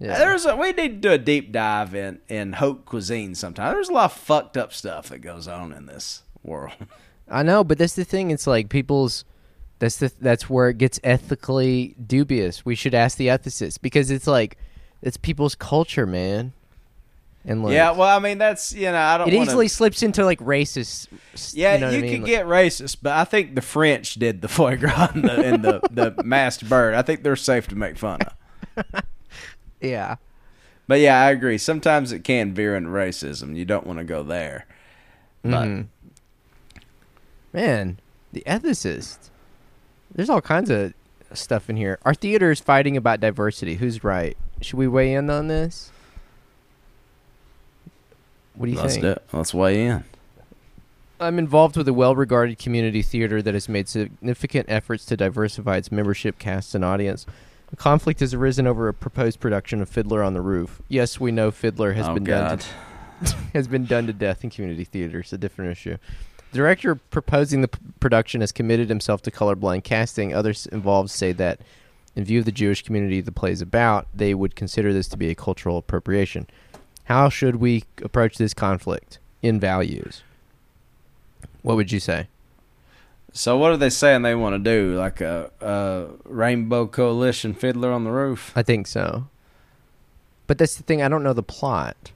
A: Yeah.
B: There's a, we need to do a deep dive in in haute cuisine sometime. There's a lot of fucked up stuff that goes on in this world. [LAUGHS]
A: I know, but that's the thing. It's like people's. That's the that's where it gets ethically dubious. We should ask the ethicists because it's like it's people's culture, man. And like,
B: yeah, well, I mean that's you know I don't.
A: it
B: wanna,
A: easily slips into like racist.
B: Yeah,
A: you, know
B: you,
A: I mean?
B: could
A: Like-
B: get racist, but I think the French did the [LAUGHS] foie gras and the, and the, the [LAUGHS] masked bird. I think they're safe to make fun of.
A: Yeah.
B: But yeah, I agree. Sometimes it can veer into racism. You don't want to go there. But
A: Mhm. Man, the ethicist. There's all kinds of stuff in here. Our theater is fighting about diversity. Who's right? Should we weigh in on this? What do you
B: let's
A: think?
B: do it. Let's weigh in.
A: I'm involved with a well-regarded community theater that has made significant efforts to diversify its membership, cast, and audience. A conflict has arisen over a proposed production of Fiddler on the Roof. Yes, we know Fiddler has
B: oh
A: been done to [LAUGHS] has been done to death in community theaters. A different issue. The director proposing the p- production has committed himself to colorblind casting. Others involved say that, in view of the Jewish community the play is about, they would consider this to be a cultural appropriation. How should we approach this conflict in values? What would you say?
B: So what are they saying they want to do? Like a, a Rainbow Coalition Fiddler on the Roof?
A: I think so. But that's the thing. I don't know the plot.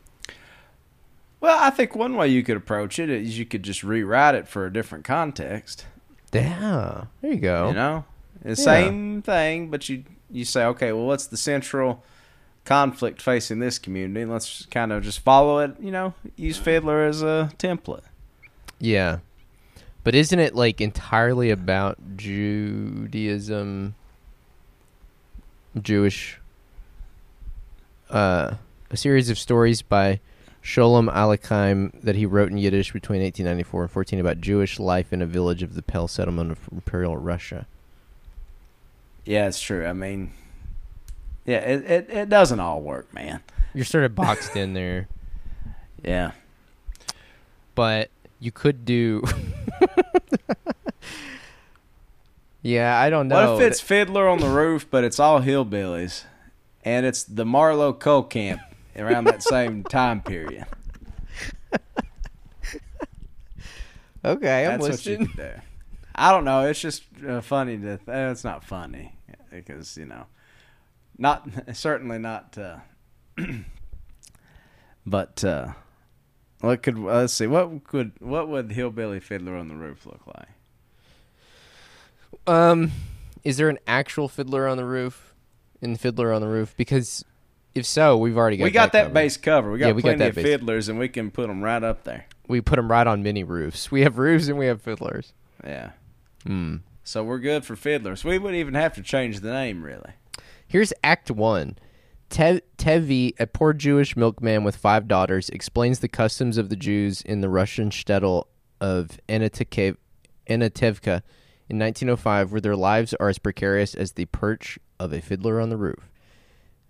B: Well, I think one way you could approach it is you could just rewrite it for a different context.
A: Yeah, there you go.
B: You know, the
A: Yeah.
B: same thing, but you you say, okay, well, what's the central conflict facing this community? And let's kind of just follow it. You know, use Fiddler as a template.
A: Yeah. But isn't it like entirely about Judaism, Jewish, uh, a series of stories by Sholem Aleichem that he wrote in Yiddish between 1894 and 14 about Jewish life in a village of the Pale settlement of Imperial Russia.
B: Yeah, it's true. I mean, yeah, it it, it doesn't all work, man.
A: You're sort of [LAUGHS] boxed in there,
B: Yeah.
A: but you could do. [LAUGHS] yeah, I don't know.
B: What if it's Fiddler on the Roof, but it's all hillbillies, and it's the Marlowe Coal Camp around that same time period? [LAUGHS]
A: okay? I'm
B: That's what
A: listening.
B: you do. I don't know. It's just uh, funny to. Uh, it's not funny because you know, not [LAUGHS] certainly not. Uh, [CLEARS THROAT] but uh, what could let's see what could what would hillbilly fiddler on the roof look like?
A: Um, is there an actual Fiddler on the Roof in Fiddler on the Roof? Because if so, we've already got
B: we got that,
A: covered.
B: base cover. We got
A: Yeah, we got
B: plenty
A: that
B: of
A: base.
B: fiddlers, and we can put them right up there.
A: We put them right on mini roofs. We have roofs and we have fiddlers.
B: Yeah.
A: Hmm.
B: So we're good for fiddlers. We wouldn't even have to change the name, really.
A: Here's Act One. Te- Tevye, a poor Jewish milkman with five daughters, explains the customs of the Jews in the Russian shtetl of Anatevka in 1905, where their lives are as precarious as the perch of a fiddler on the roof.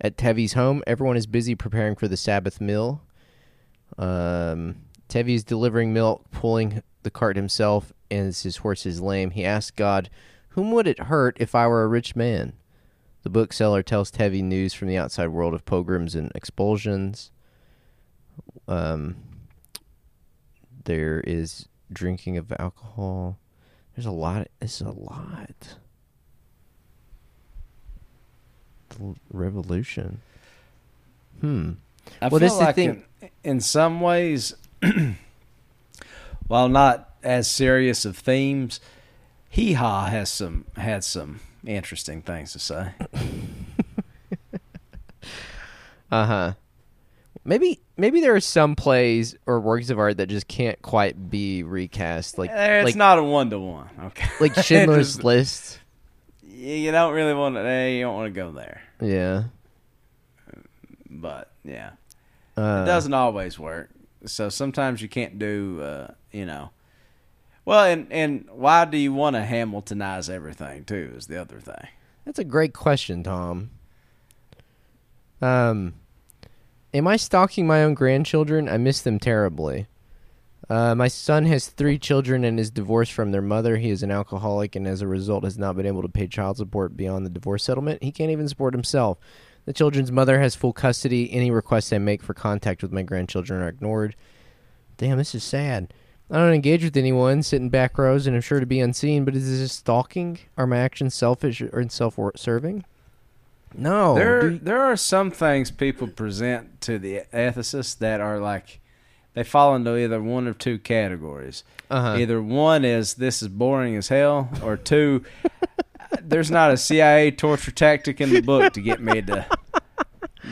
A: At Tevye's home, everyone is busy preparing for the Sabbath meal. Um, Tevye is delivering milk, pulling the cart himself, as his horse is lame. He asks God, Whom would it hurt if I were a rich man? The bookseller tells Tevye news from the outside world of pogroms and expulsions. Um, there is drinking of alcohol. There's a lot. It's a lot. The revolution. Hmm.
B: I
A: Well,
B: feel like
A: thing-
B: In, in some ways, [CLEARS THROAT] while not as serious of themes, Hee Haw has some had some interesting things to say. [LAUGHS]
A: Uh huh. Maybe maybe there are some plays or works of art that just can't quite be recast, like
B: Eh, it's
A: like
B: not a one to one. Okay,
A: like [LAUGHS] Schindler's
B: Just-
A: List.
B: You don't really want to. eh, You don't want to go there,
A: Yeah.
B: but yeah,
A: Uh,
B: it doesn't always work. So sometimes you can't do. Uh, you know. Well, and and why do you want to Hamiltonize everything too? Is the other thing.
A: That's a great question, Tom. Um, am I stalking my own grandchildren? I miss them terribly. Uh, my son has three children and is divorced from their mother. He is an alcoholic and, as a result, has not been able to pay child support beyond the divorce settlement. He can't even support himself. The children's mother has full custody. Any requests I make for contact with my grandchildren are ignored. Damn, this is sad. I don't engage with anyone, sit in back rows, and am sure to be unseen. But is this stalking? Are my actions selfish or self-serving? No.
B: there,
A: do-
B: there are some things people present to the ethicist that are like they fall into either one of two categories.
A: uh-huh.
B: Either one is this is boring as hell, or two, there's not a CIA torture tactic in the book to get me to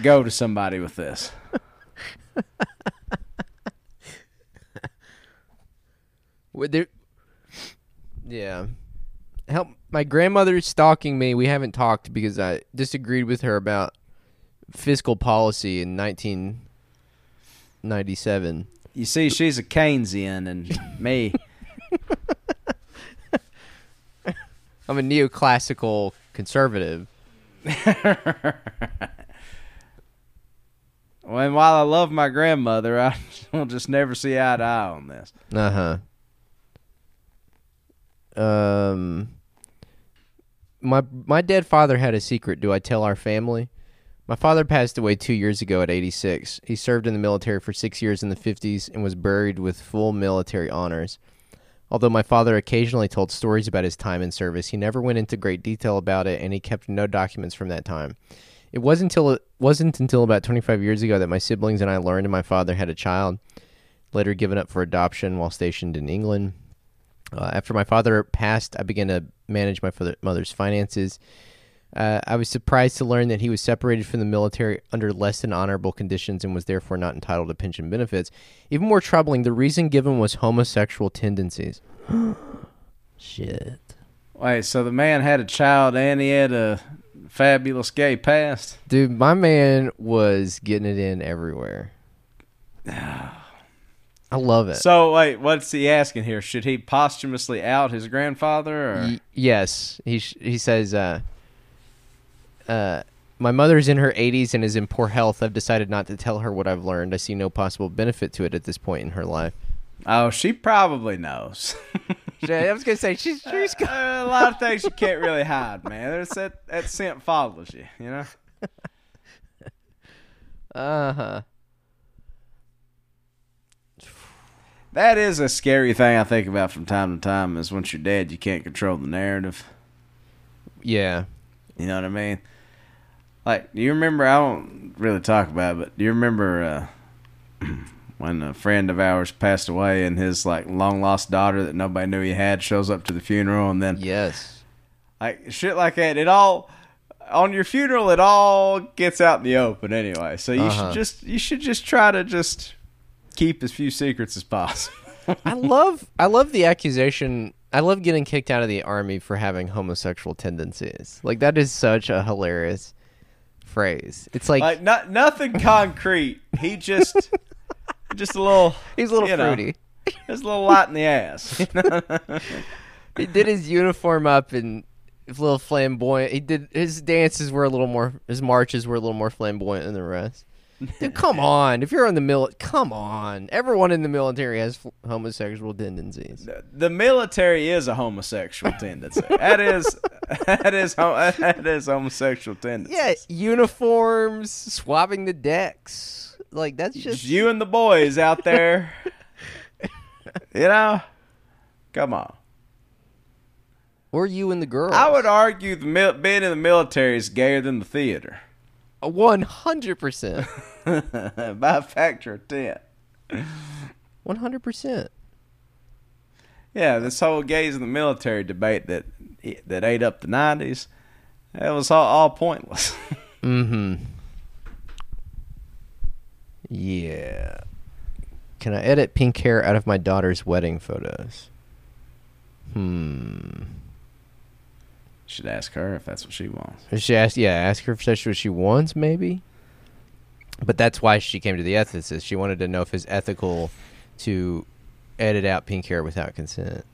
B: go to somebody with this.
A: Would there? Yeah. Help. My grandmother's stalking me. We haven't talked because I disagreed with her about fiscal policy in 1997.
B: You see, she's a Keynesian, and me. [LAUGHS]
A: I'm a neoclassical conservative. [LAUGHS]
B: Well, and while I love my grandmother, I [LAUGHS] will just never see eye to eye on this.
A: Uh huh. Um, my my dead father had a secret. Do I tell our family? My father passed away two years ago at 86. He served in the military for six years in the 50s and was buried with full military honors. Although my father occasionally told stories about his time in service, he never went into great detail about it, and he kept no documents from that time. It wasn't until it wasn't until about 25 years ago that my siblings and I learned my father had a child, later given up for adoption while stationed in England. Uh, after my father passed, I began to manage my father, mother's finances. Uh, I was surprised to learn that he was separated from the military under less than honorable conditions and was therefore not entitled to pension benefits. Even more troubling, the reason given was homosexual tendencies. [GASPS] Shit.
B: Wait, so the man had a child and he had a fabulous gay past?
A: Dude, my man was getting it in everywhere. [SIGHS] I love it.
B: So, wait, what's he asking here? Should he posthumously out his grandfather? Or?
A: Y- yes, he sh- he says. Uh, uh, my mother's in her 80s and is in poor health. I've decided not to tell her what I've learned. I see no possible benefit to it at this point in her life.
B: Oh, she probably knows. [LAUGHS]
A: I was gonna say she's she's [LAUGHS]
B: Uh, a lot of things you can't really hide, man. There's that that scent follows you, you know. [LAUGHS]
A: uh huh.
B: That is a scary thing I think about from time to time. Is once you're dead, you can't control the narrative.
A: Yeah.
B: You know what I mean? Like, do you remember? I don't really talk about it, but do you remember uh, [CLEARS THROAT] when a friend of ours passed away and his like long lost daughter that nobody knew he had shows up to the funeral and then
A: Yes.
B: like shit like that? It all on your funeral. It all gets out in the open anyway. So you
A: Uh-huh.
B: should just you should just try to just keep as few secrets as possible. [LAUGHS]
A: I love I love the accusation. I love getting kicked out of the army for having homosexual tendencies. Like that is such a hilarious phrase. It's like,
B: like not nothing concrete. He just [LAUGHS] just a little
A: he's a little
B: you know.
A: fruity.
B: just a little light in the ass. [LAUGHS]
A: He did his uniform up and a little flamboyant. He did his dances were a little more his marches were a little more flamboyant than the rest. Dude, come on. If you're in the mil come on. Everyone in the military has homosexual tendencies.
B: the military is a homosexual [LAUGHS] tendency. That is that is that is homosexual tendency.
A: Yeah, uniforms, swabbing the decks. Like that's just
B: Just you and the boys out there. [LAUGHS] you know, come on.
A: or you and the girls.
B: I would argue the mil- being in the military is gayer than the theater
A: one hundred percent. [LAUGHS] [LAUGHS]
B: by a factor of ten.
A: One hundred percent.
B: Yeah, this whole gays in the military debate that that ate up the nineties, that was all, all pointless. [LAUGHS]
A: Mm-hmm. Yeah. Can I edit pink hair out of my daughter's wedding photos? Hmm.
B: Should ask her if that's what she wants.
A: She asked, yeah, ask her if that's what she wants, maybe. But that's why she came to the ethicist. She wanted to know if it's ethical to edit out pink hair without consent.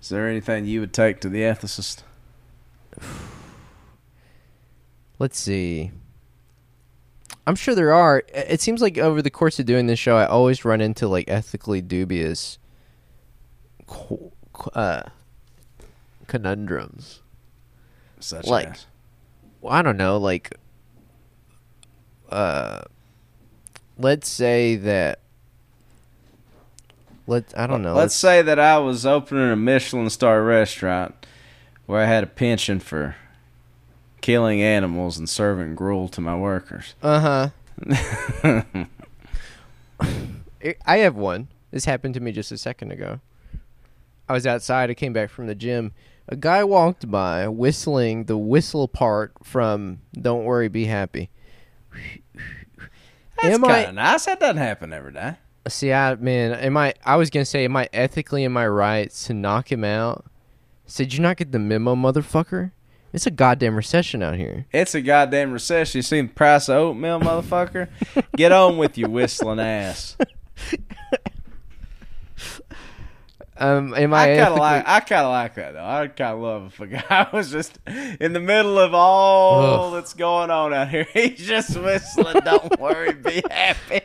B: Is there anything you would take to the ethicist? [SIGHS]
A: Let's see. I'm sure there are. It seems like over the course of doing this show, I always run into like ethically dubious uh, conundrums.
B: Such
A: Like-
B: as
A: Well, I don't know. Like, uh, let's say that. Let I don't know.
B: Let's say that I was opening a Michelin star restaurant where I had a penchant for killing animals and serving gruel to my workers. [LAUGHS]
A: Uh huh. I have one. This happened to me just a second ago. I was outside. I came back from the gym. A guy walked by whistling the whistle part from "Don't Worry, Be Happy."
B: That's kind
A: I-
B: of nice. That doesn't happen every day.
A: See, I man, am I? I was gonna say, am I ethically in my rights to knock him out? Said you not get the memo, motherfucker? It's a goddamn recession out here.
B: It's a goddamn recession. You seen the price of oatmeal, motherfucker? [LAUGHS] Get on with your whistling ass. [LAUGHS]
A: Um, am I?
B: I kind of like. I kind of like that though. I kind of love if a guy [LAUGHS] was just in the middle of all
A: Ugh.
B: that's going on out here. [LAUGHS] He's just whistling. Don't [LAUGHS] worry, be happy.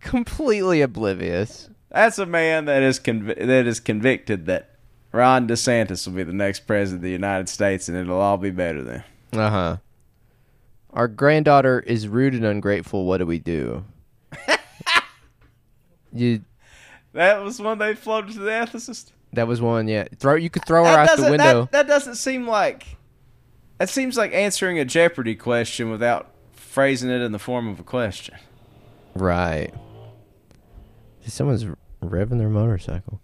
A: completely oblivious.
B: That's a man that is conv- that is convicted that Ron DeSantis will be the next president of the United States, and it'll all be better then.
A: Uh huh. Our granddaughter is rude and ungrateful. What do we do? you.
B: That was one they floated to the ethicist.
A: That was one. Yeah. Throw. You could throw her
B: That
A: out the window.
B: That, that doesn't seem like. That seems like answering a Jeopardy question without phrasing it in the form of a question.
A: Right. Someone's revving their motorcycle.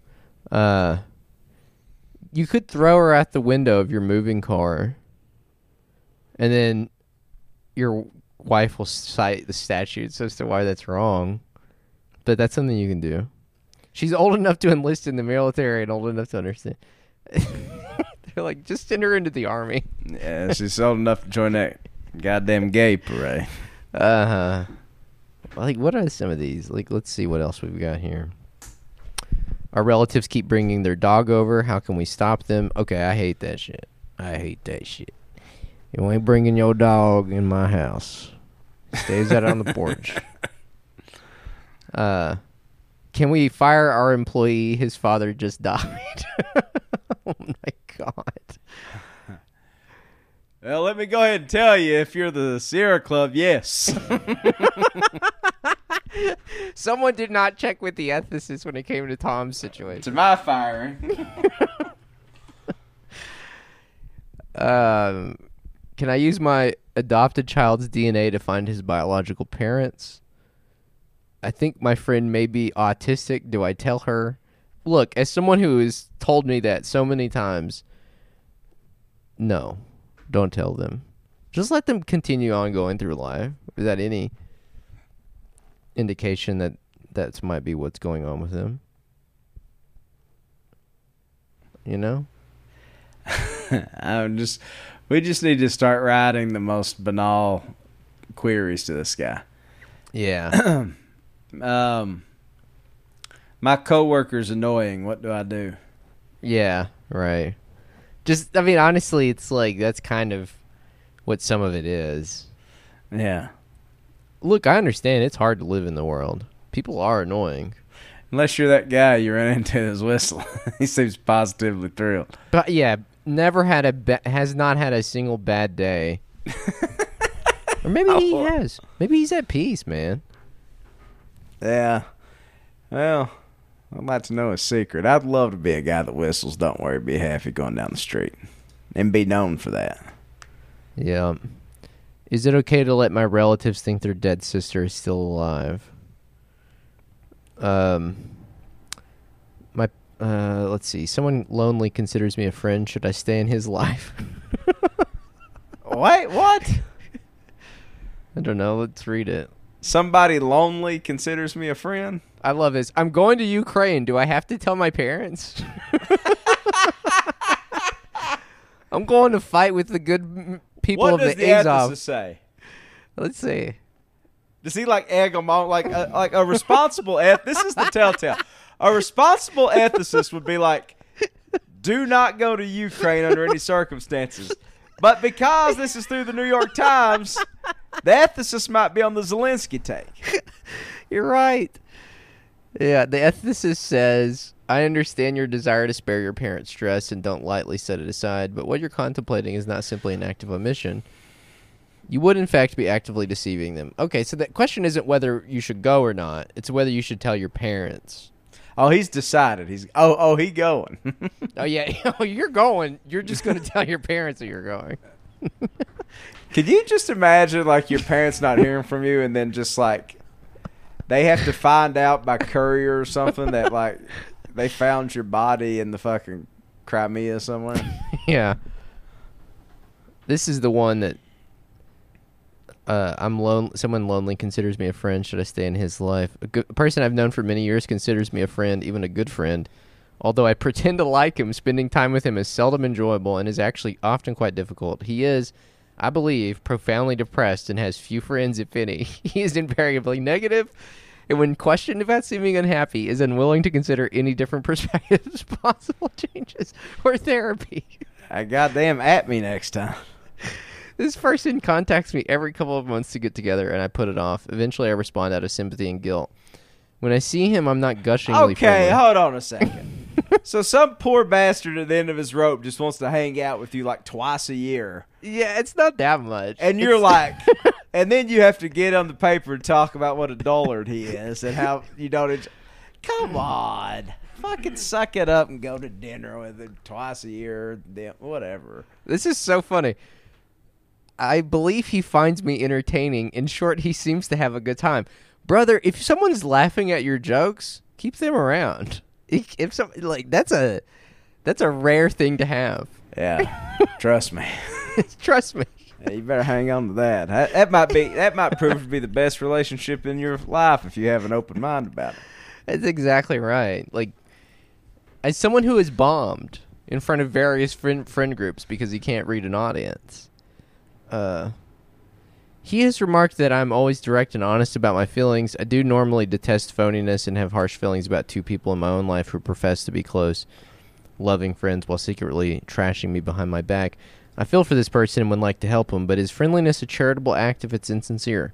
A: Uh, you could throw her out the window of your moving car, and then your wife will cite the statutes as to why that's wrong. But that's something you can do. She's old enough to enlist in the military and old enough to understand. [LAUGHS] They're like, just send her into the army.
B: Yeah, she's old enough to join that goddamn gay parade.
A: Uh huh. Like, what are some of these? Like, let's see what else we've got here. Our relatives keep bringing their dog over. How can we stop them? Okay, I hate that shit. I hate that shit. You ain't bringing your dog in my house. Stays out on the porch. [LAUGHS] Uh, can we fire our employee? His father just died. [LAUGHS] oh my god.
B: Well, let me go ahead and tell you if you're the Sierra Club, yes. [LAUGHS]
A: Someone did not check with the ethicist when it came to Tom's situation.
B: to my firing. [LAUGHS]
A: Um, can I use my adopted child's DNA to find his biological parents? I think my friend may be autistic. Do I tell her? Look, as someone who has told me that so many times, no, don't tell them. Just let them continue on going through life without any indication that that might be what's going on with them. You know? [LAUGHS]
B: I'm just we just need to start writing the most banal queries to this guy.
A: Yeah. [CLEARS THROAT]
B: Um my coworker's annoying. What do I do?
A: Yeah, right. Just, I mean, honestly, it's like that's kind of what some of it is.
B: Yeah.
A: Look, I understand it's hard to live in the world. People are annoying.
B: Unless you're that guy you ran into his whistle. [LAUGHS] he seems positively thrilled.
A: But yeah, never had a ba- has not had a single bad day. [LAUGHS] or maybe he
B: Oh.
A: has. Maybe he's at peace, man.
B: Yeah. Well, I'd like to know a secret. I'd love to be a guy that whistles. Don't worry, be happy going down the street, and be known for that.
A: Yeah. Is it okay to let my relatives think their dead sister is still alive? Um my uh let's see. Someone lonely considers me a friend. Should I stay in his life?
B: Wait, [LAUGHS] what? [LAUGHS]
A: I don't know. Let's read it.
B: Somebody lonely considers me a friend.
A: I love this. I'm going to Ukraine. Do I have to tell my parents? [LAUGHS] I'm going to fight with the good people
B: what
A: of
B: does
A: the,
B: the
A: Azov.
B: say?
A: Let's see.
B: Does he like egg them on? Like a, like a responsible eth- This is the telltale. A responsible ethicist would be like, "Do not go to Ukraine under any circumstances." But because this is through the New York Times, [LAUGHS] the ethicist might be on the Zelensky take. [LAUGHS]
A: You're right. Yeah, the ethicist says, I understand your desire to spare your parents stress and don't lightly set it aside, but what you're contemplating is not simply an act of omission. You would, in fact, be actively deceiving them. Okay, so the question isn't whether you should go or not, it's whether you should tell your parents.
B: Oh, he's decided. He's oh oh he going. [LAUGHS]
A: Oh, yeah, [LAUGHS] oh, you're going. You're just going to tell your parents that you're going. [LAUGHS]
B: Could you just imagine like your parents not hearing from you and then just like they have to find out by courier or something that like they found your body in the fucking Crimea somewhere.
A: yeah. This is the one that uh, I'm lone. Someone lonely considers me a friend. Should I stay in his life? A, good, person I've known for many years considers me a friend, even a good friend. Although I [LAUGHS] pretend to like him, spending time with him is seldom enjoyable and is actually often quite difficult. He is, I believe, profoundly depressed and has few friends, if any. [LAUGHS] he is invariably negative, and when questioned about seeming unhappy, is unwilling to consider any different [LAUGHS] perspectives, possible changes, or therapy.
B: I goddamn at me next time.
A: This person contacts me every couple of months to get together, and I put it off. Eventually, I respond out of sympathy and guilt. When I see him, I'm not gushing.
B: Okay,
A: friendly.
B: hold on a second. [LAUGHS] so some poor bastard at the end of his rope just wants to hang out with you like twice a year,
A: yeah, it's not that much.
B: and you're
A: It's-
B: like, [LAUGHS] and then you have to get on the paper and talk about what a dullard he is and how you don't. Enjoy- Come on, fucking suck it up and go to dinner with him twice a year, whatever.
A: This is so funny. I believe he finds me entertaining. In short, he seems to have a good time. Brother, if someone's laughing at your jokes, keep them around. [LAUGHS] If some like that's a that's a rare thing to have.
B: Yeah, [LAUGHS] trust me. [LAUGHS]
A: Trust me.
B: Yeah, you better hang on to that. that. That might be that might prove to be the best relationship in your life if you have an open mind about it.
A: That's exactly right. Like as someone who is bombed in front of various friend friend groups because he can't read an audience. Uh he has remarked that I'm always direct and honest about my feelings. I do normally detest phoniness and have harsh feelings about two people in my own life who profess to be close, loving friends while secretly trashing me behind my back. I feel for this person and would like to help him, but is friendliness a charitable act if it's insincere?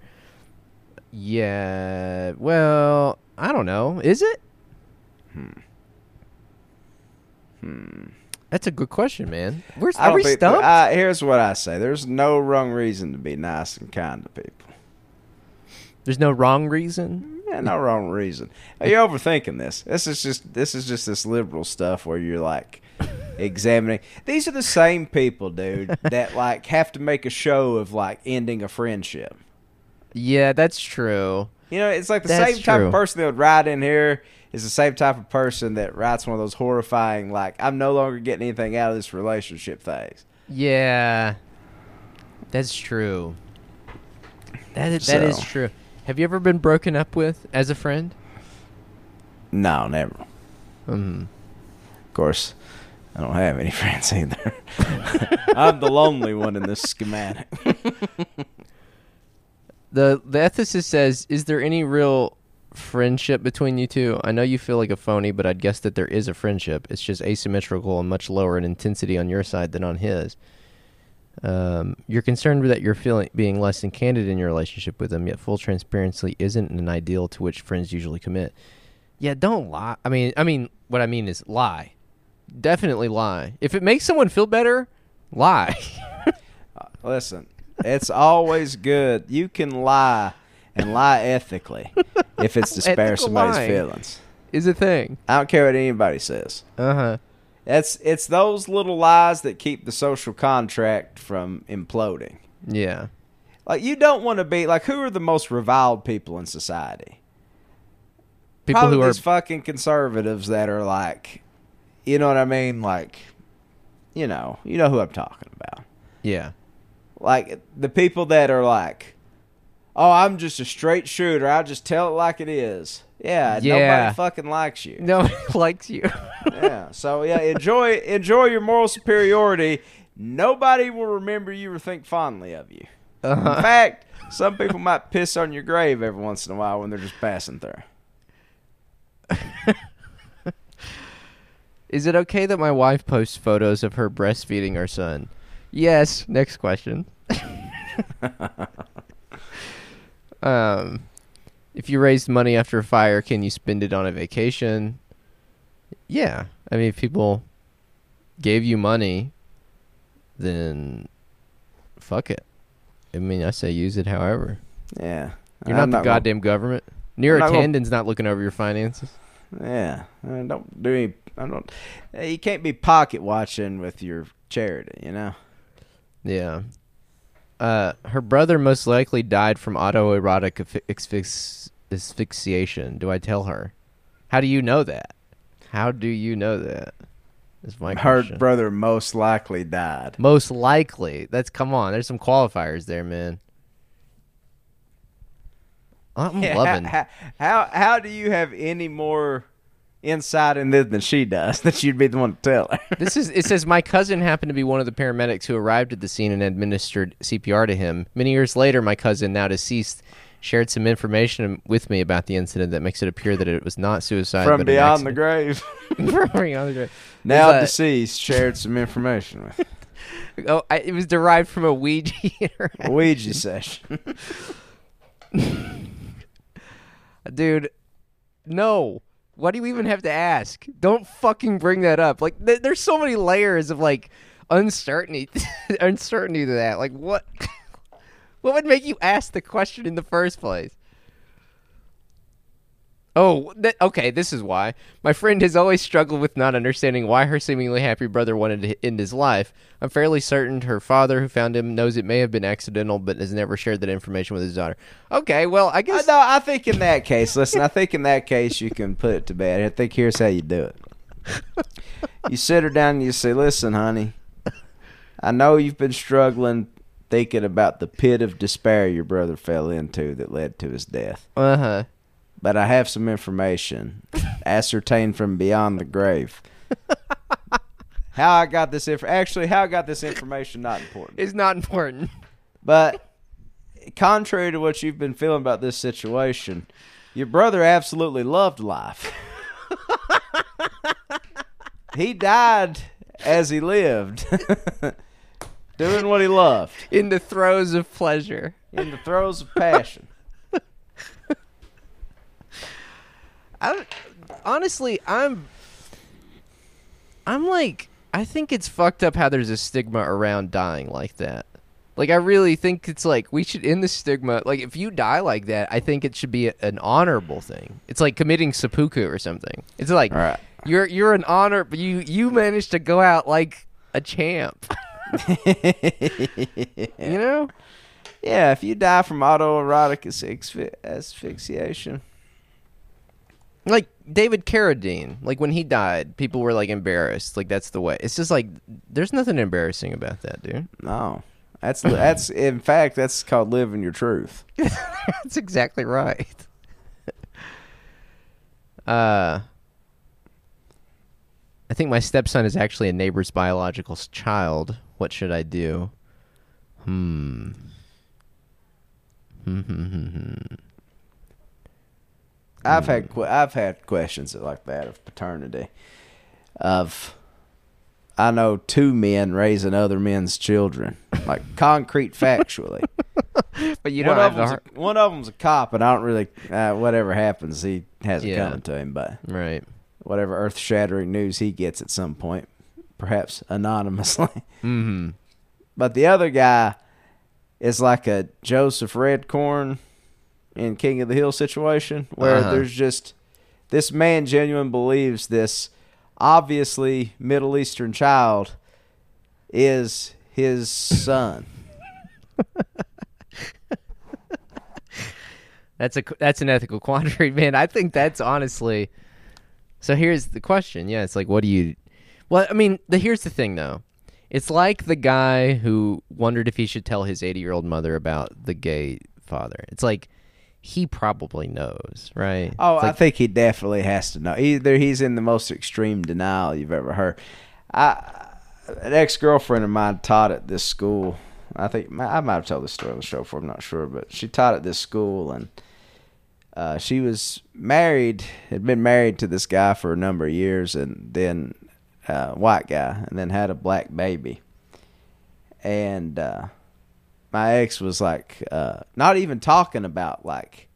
A: Yeah, well, I don't know. Is it?
B: Hmm. Hmm.
A: That's a good question, man. We're,
B: I
A: are we
B: think-
A: stumped?
B: I- here's what I say: There's no wrong reason to be nice and kind to people.
A: There's no wrong reason.
B: Yeah, no wrong reason. You're overthinking this. This is just this is just this liberal stuff where you're like examining. These are the same people, dude, [LAUGHS] that like have to make a show of like ending a friendship.
A: Yeah, that's true.
B: You know, it's like the
A: That's
B: same type
A: true.
B: of person that would ride in here is the same type of person that writes one of those horrifying, like, I'm no longer getting anything out of this relationship things.
A: Yeah, that's true. That is, that is
B: So-
A: true. Have you ever been broken up with as a friend?
B: No, never.
A: Mm.
B: Of course, I don't have any [LAUGHS] friends either. [LAUGHS] I'm the lonely one in this schematic. [LAUGHS]
A: The the ethicist says, "Is there any real friendship between you two? I know you feel like a phony, but I'd guess that there is a friendship. It's just asymmetrical and much lower in intensity on your side than on his. Um, you're concerned that you're feeling being less than candid in your relationship with him, yet full transparency isn't an ideal to which friends usually commit. Yeah, don't lie. I mean, I mean, what I mean is lie. Definitely lie. If it makes someone feel better, lie. [LAUGHS]
B: Listen, it's always good. You can lie and lie ethically if it's to spare
A: Ethical
B: somebody's
A: lying.
B: feelings.
A: is a thing.
B: I don't care what anybody says.
A: Uh huh.
B: It's it's those little lies that keep the social contract from imploding.
A: Yeah.
B: Like you don't want to be like who are the most reviled people in society?
A: People
B: Probably
A: who are
B: these fucking conservatives that are like, you know what I mean? Like, you know, you know who I'm talking about.
A: yeah.
B: Like the people that are like, oh, I'm just a straight shooter. I just tell it like it is. Yeah,
A: Yeah.
B: nobody fucking likes you.
A: Nobody [LAUGHS] likes you.
B: yeah. So yeah, enjoy enjoy your moral superiority. Nobody will remember you or think fondly of you. In
A: Uh-huh.
B: fact, some people might piss on your grave every once in a while when they're just passing through. [LAUGHS]
A: Is it okay that my wife posts photos of her breastfeeding our son? Yes. Next question. [LAUGHS] um, if you raised money after a fire, can you spend it on a vacation? Yeah. I mean, if people gave you money, then fuck it. I mean, I say use it however.
B: Yeah.
A: You're
B: I'm
A: not the
B: gonna-
A: goddamn government. Near
B: I'm not gonna-
A: attendance not looking over your finances.
B: Yeah. I don't do any. I don't. You can't be pocket watching with your charity. You know.
A: Yeah. Uh, her brother most likely died from autoerotic asphy- asphyx- asphyxiation. Do I tell her? How do you know that? How do you know that? Is my
B: Her
A: question.
B: brother most likely died.
A: Most likely. That's come on. There's some qualifiers there, man. I'm [LAUGHS] loving.
B: How, how how do you have any more insight in this than she does? [LAUGHS] That you'd be the one to tell her. [LAUGHS]
A: This is it says my cousin happened to be one of the paramedics who arrived at the scene and administered CPR to him. Many years later, my cousin, now deceased, shared some information with me about the incident that makes it appear that it was not suicide
B: From
A: but
B: beyond the grave. [LAUGHS]
A: From beyond the grave.
B: Now
A: a-
B: deceased shared some information with
A: Oh, I, it was derived from a Ouija interaction.
B: Ouija session.
A: Dude, no. Why do you even have to ask? Don't fucking bring that up. Like, th- there's so many layers of like uncertainty, [LAUGHS] uncertainty to that. Like, what? [LAUGHS] what would make you ask the question in the first place? Oh, th- okay. This is why my friend has always struggled with not understanding why her seemingly happy brother wanted to end his life. I'm fairly certain her father, who found him, knows it may have been accidental, but has never shared that information with his daughter. Okay, well, I
B: Uh,
A: guess
B: no, I think in that case, listen, I think in that case you can put it to bed. I think here's how you do it. [LAUGHS] You sit her down and you say, "Listen, honey, I know you've been struggling thinking about the pit of despair your brother fell into that led to his death,
A: Uh huh.
B: But I have some information ascertained from beyond the grave." [LAUGHS] How I got this inf- actually how I got this information not important.
A: It's not important.
B: But contrary to what you've been feeling about this situation, your brother absolutely loved life. [LAUGHS] he died as he lived, [LAUGHS] doing what he loved
A: In the throes of pleasure.
B: in the throes of passion.
A: I honestly, I'm, I'm like, I think it's fucked up how there's a stigma around dying like that. Like, I really think it's like we should end the stigma. Like, if you die like that, I think it should be a, an honorable thing. It's like committing seppuku or something. It's like
B: right.
A: you're you're an honor, but you you managed to go out like a champ. [LAUGHS] You know?
B: yeah, if you die from autoerotic asphy- asphyxiation,
A: like David Carradine, like when he died, people were like embarrassed. Like that's the way. It's just like there's nothing embarrassing about that, dude.
B: no. That's that's in fact that's called living your truth. [LAUGHS]
A: that's exactly right. [LAUGHS] uh I think my stepson is actually a neighbor's biological child. What should I do? Hmm.
B: I've had I've had questions like that of paternity. Of I know two men raising other men's children, like [LAUGHS] concrete factually. [LAUGHS]
A: but you
B: one
A: don't
B: of
A: have the
B: them's a, one of them's a cop, and I don't really uh, whatever happens, he has it
A: Yeah.
B: coming to him. But
A: Right.
B: whatever earth shattering news he gets at some point, perhaps anonymously. [LAUGHS]
A: Mm-hmm.
B: But the other guy is like a Joseph Redcorn in King of the Hill situation where
A: Uh-huh.
B: there's just this man genuinely believes this obviously Middle Eastern child is his son. [LAUGHS]
A: That's a that's an ethical quandary, man. I think that's honestly. So here's the question. Yeah, it's like, what do you? Well, I mean, the here's the thing, though. It's like the guy who wondered if he should tell his 80 year old mother about the gay father. It's like he probably knows, right?
B: Oh,
A: It's
B: I think he definitely has to know. Either he's in the most extreme denial you've ever heard. I, an ex girlfriend of mine taught at this school. I think I might have told this story on the show before. I'm not sure, but she taught at this school, and uh, she was married, had been married to this guy for a number of years, and then uh, white guy, and then had a black baby. And uh, my ex was like, uh, not even talking about like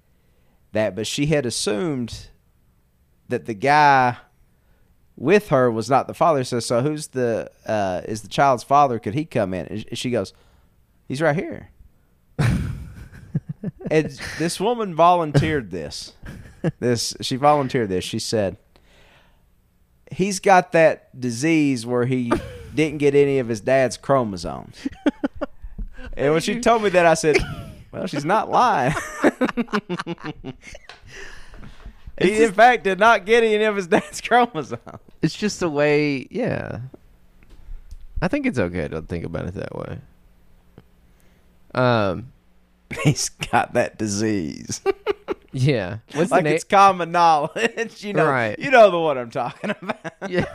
B: that, but she had assumed that the guy with her was not the father. So, so who's the uh, is the child's father? Could he come in? And she goes, he's right here. [LAUGHS] and this woman volunteered this. This she volunteered this. She said, he's got that disease where he [LAUGHS] didn't get any of his dad's chromosomes. And when she told me that, I said, "Well, she's not lying." [LAUGHS] He,
A: It's
B: in fact, did not get any of his [LAUGHS] dad's chromosomes.
A: It's just the way, yeah. I think it's okay to think about it that way. Um, [LAUGHS]
B: He's got that disease.
A: yeah. What's
B: like
A: name?
B: it's common knowledge. You know,
A: Right.
B: you know the one I'm talking about.
A: Yeah.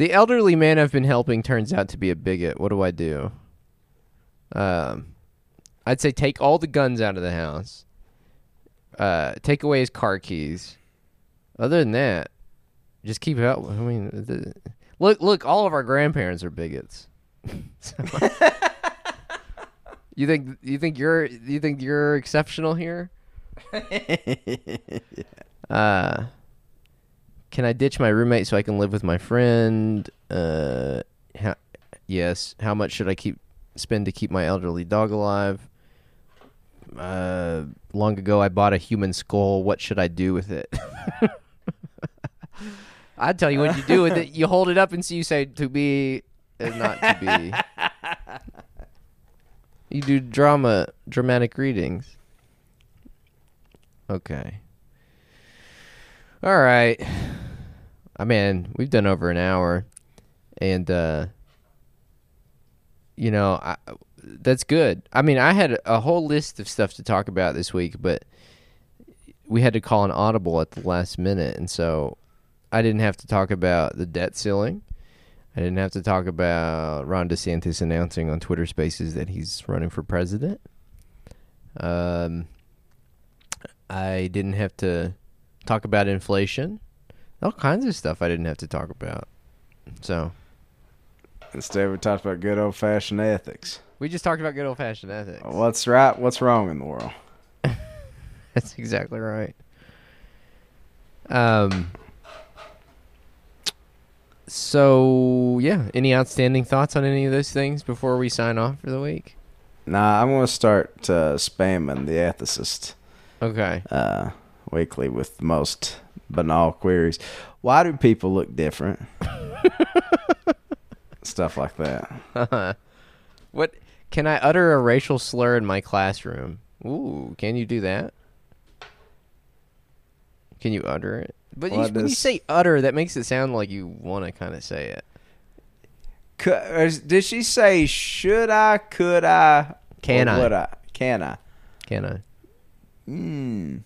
A: The elderly man I've been helping turns out to be a bigot. What do I do? Um, I'd say take all the guns out of the house. Uh, take away his car keys. Other than that, just keep it out. I mean, the, look, look. All of our grandparents are bigots. So- [LAUGHS] you think you think you're you think you're exceptional here? [LAUGHS] Uh, can I ditch my roommate so I can live with my friend? Uh, how, yes. How much should I keep spend to keep my elderly dog alive? Uh, long ago I bought a human skull. What should I do with it? [LAUGHS] I'd tell you what you do with it. You hold it up and see you say to be and not to be. [LAUGHS] You do drama, dramatic readings. Okay. All right. I mean, we've done over an hour, and uh, you know, I, that's good. I mean, I had a whole list of stuff to talk about this week, but we had to call an audible at the last minute, and so I didn't have to talk about the debt ceiling. I didn't have to talk about Ron DeSantis announcing on Twitter Spaces that he's running for president. Um, I didn't have to talk about inflation. All kinds of stuff I didn't have to talk about. So
B: Instead, we talked about good old fashioned ethics.
A: we just talked about good old fashioned ethics.
B: What's right? What's wrong in the world? [LAUGHS]
A: That's exactly right. Um. So yeah, any outstanding thoughts on any of those things before we sign off for the week?
B: Nah, I'm gonna start uh, spamming the ethicist
A: Okay.
B: uh, weekly with the most banal queries. Why do people look different? [LAUGHS] Stuff like that. [LAUGHS]
A: what can I utter a racial slur in my classroom? Ooh, can you do that? Can you utter it? But you, when you say utter, that makes it sound like you want to kind of say it.
B: Could, did she say should I? Could I?
A: Can I?
B: Would I? Can I?
A: Can I?
B: Hmm.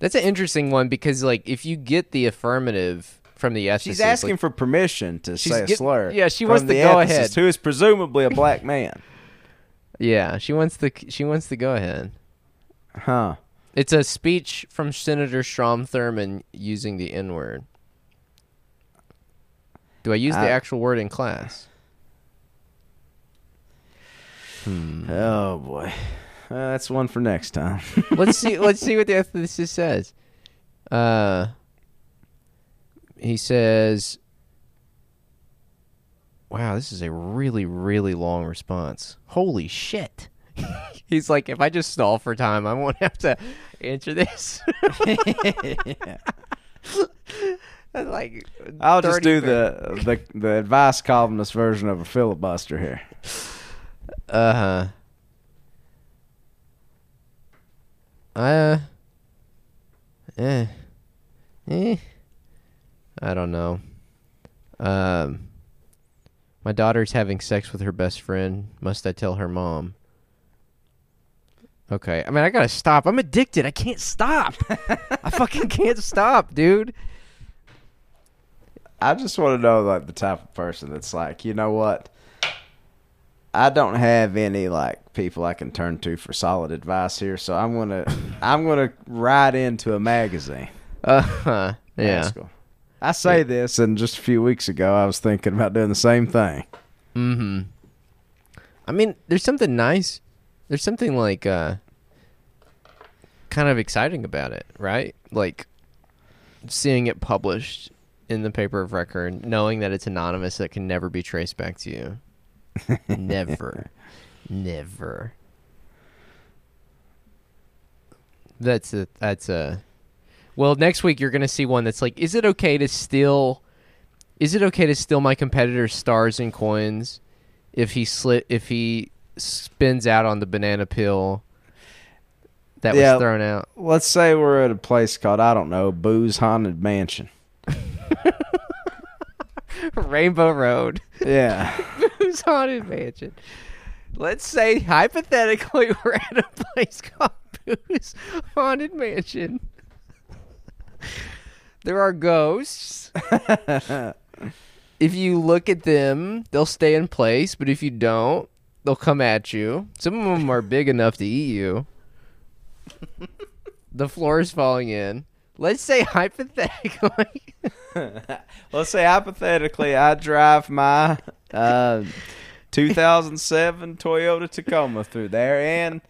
A: That's an interesting one because, like, if you get the affirmative from the ethicist,
B: She's asking
A: like,
B: for permission to say a
A: get-
B: slur.
A: yeah, she wants the
B: the
A: go
B: ethicist,
A: ahead.
B: Who is presumably a black man?
A: yeah, she wants the she wants the go ahead.
B: Huh.
A: It's a speech from Senator Strom Thurmond using the N word. Do I use the actual word in class? Hmm.
B: Oh boy. Uh, that's one for next time. [LAUGHS]
A: let's see. Let's see what the ethicist says. Uh, he says, "Wow, this is a really, really long response. Holy shit!" [LAUGHS] He's like, "If I just stall for time, I won't have to answer this." [LAUGHS] Like,
B: I'll just do the, the the advice columnist version of a filibuster here.
A: Uh huh. Uh. Eh. Eh. I don't know. Um. My daughter's having sex with her best friend. Must I tell her mom? Okay. I mean, I gotta stop. I'm addicted. I can't stop. [LAUGHS] I fucking can't stop, dude.
B: I just want to know like the type of person that's like, you know what? I don't have any like people I can turn to for solid advice here, so I'm gonna [LAUGHS] I'm gonna write into a magazine.
A: Uh huh. Yeah.
B: I say this, and just a few weeks ago, I was thinking about doing the same thing.
A: Mm-hmm. I mean, there's something nice. There's something like uh kind of exciting about it, right? Like seeing it published in the paper of record, knowing that it's anonymous that can never be traced back to you. Never. Never. That's a that's a Well, next week you're going to see one that's like is it okay to steal is it okay to steal my competitor's stars and coins if he slit if he spins out on the banana peel that
B: Yeah.
A: was thrown out.
B: Let's say we're at a place called I don't know Boo's Haunted Mansion. [LAUGHS]
A: Rainbow Road.
B: Yeah. [LAUGHS]
A: Haunted mansion? Let's say hypothetically [LAUGHS] we're at a place called Boo's Haunted Mansion. there are ghosts. [LAUGHS] if you look at them, they'll stay in place, but if you don't, they'll come at you. Some of them are big enough to eat you. [LAUGHS] the floor is falling in. Let's say hypothetically. [LAUGHS]
B: Let's say hypothetically, I drive my uh, 2007 Toyota Tacoma through there, and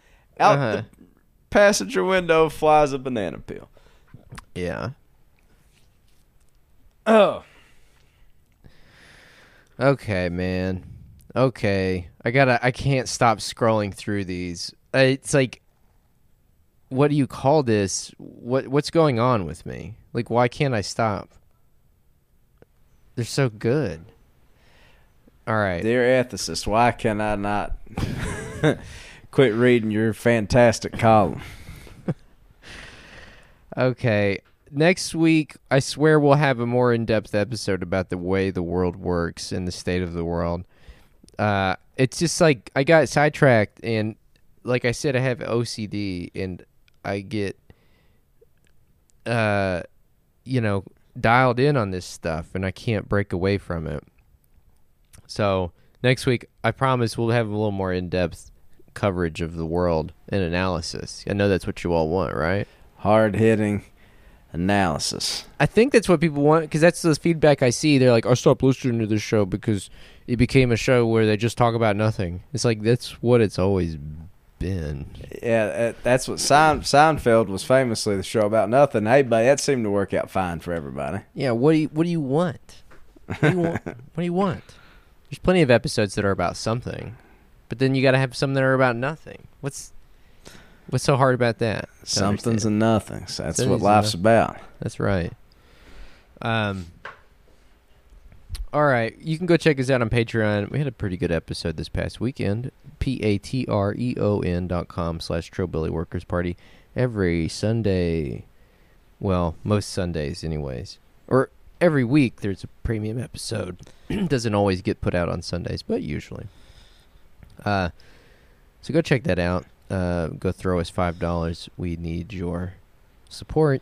B: out
A: Uh-huh.
B: the passenger window flies a banana peel.
A: yeah.
B: Oh,
A: Okay, man. Okay. I gotta I can't stop scrolling through these. Uh, It's like what do you call this? What what's going on with me? Like why can't I stop? They're so good. All right.
B: dear ethicist, why can I not [LAUGHS] quit reading your fantastic column? [LAUGHS]
A: Okay. Next week, I swear we'll have a more in-depth episode about the way the world works and the state of the world. Uh, it's just like I got sidetracked, and like I said, I have OCD, and I get, uh, you know, dialed in on this stuff, and I can't break away from it. So next week, I promise we'll have a little more in-depth coverage of the world and analysis. I know that's what you all want, right?
B: Hard hitting analysis.
A: I think that's what people want because that's the feedback I see. They're like, "I stopped listening to this show because it became a show where they just talk about nothing." It's like that's what it's always been.
B: Yeah, that's what Sein- Seinfeld was famously the show about nothing. Hey, buddy, that seemed to work out fine for everybody.
A: Yeah. What do you What do you want? What do you want? [LAUGHS] what do you want? There's plenty of episodes that are about something, but then you got to have some that are about nothing. What's What's so hard about that?
B: Something's
A: understand?
B: and nothings. That's
A: Something's
B: what life's
A: nothing.
B: about.
A: That's right. Um. All right, you can go check us out on Patreon. We had a pretty good episode this past weekend. P A T R E O N dot com slash Trillbilly Workers Party every Sunday. Well, most Sundays, anyways, or every week. There's a premium episode. [CLEARS THROAT] Doesn't always get put out on Sundays, but usually. Uh, so go check that out. Uh, go throw us five dollars. We need your support.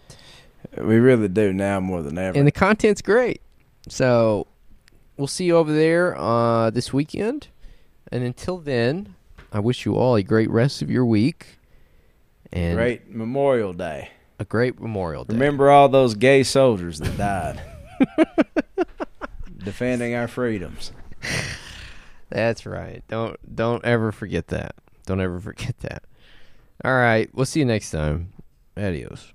B: We really do now more than ever.
A: and the content's great. So we'll see you over there uh, this weekend. And until then, I wish you all a great rest of your week and
B: Great Memorial Day.
A: a great Memorial Day.
B: Remember all those gay soldiers that died [LAUGHS] defending our freedoms. [LAUGHS]
A: That's right. Don't don't ever forget that. Don't ever forget that. All right, we'll see you next time. Adios.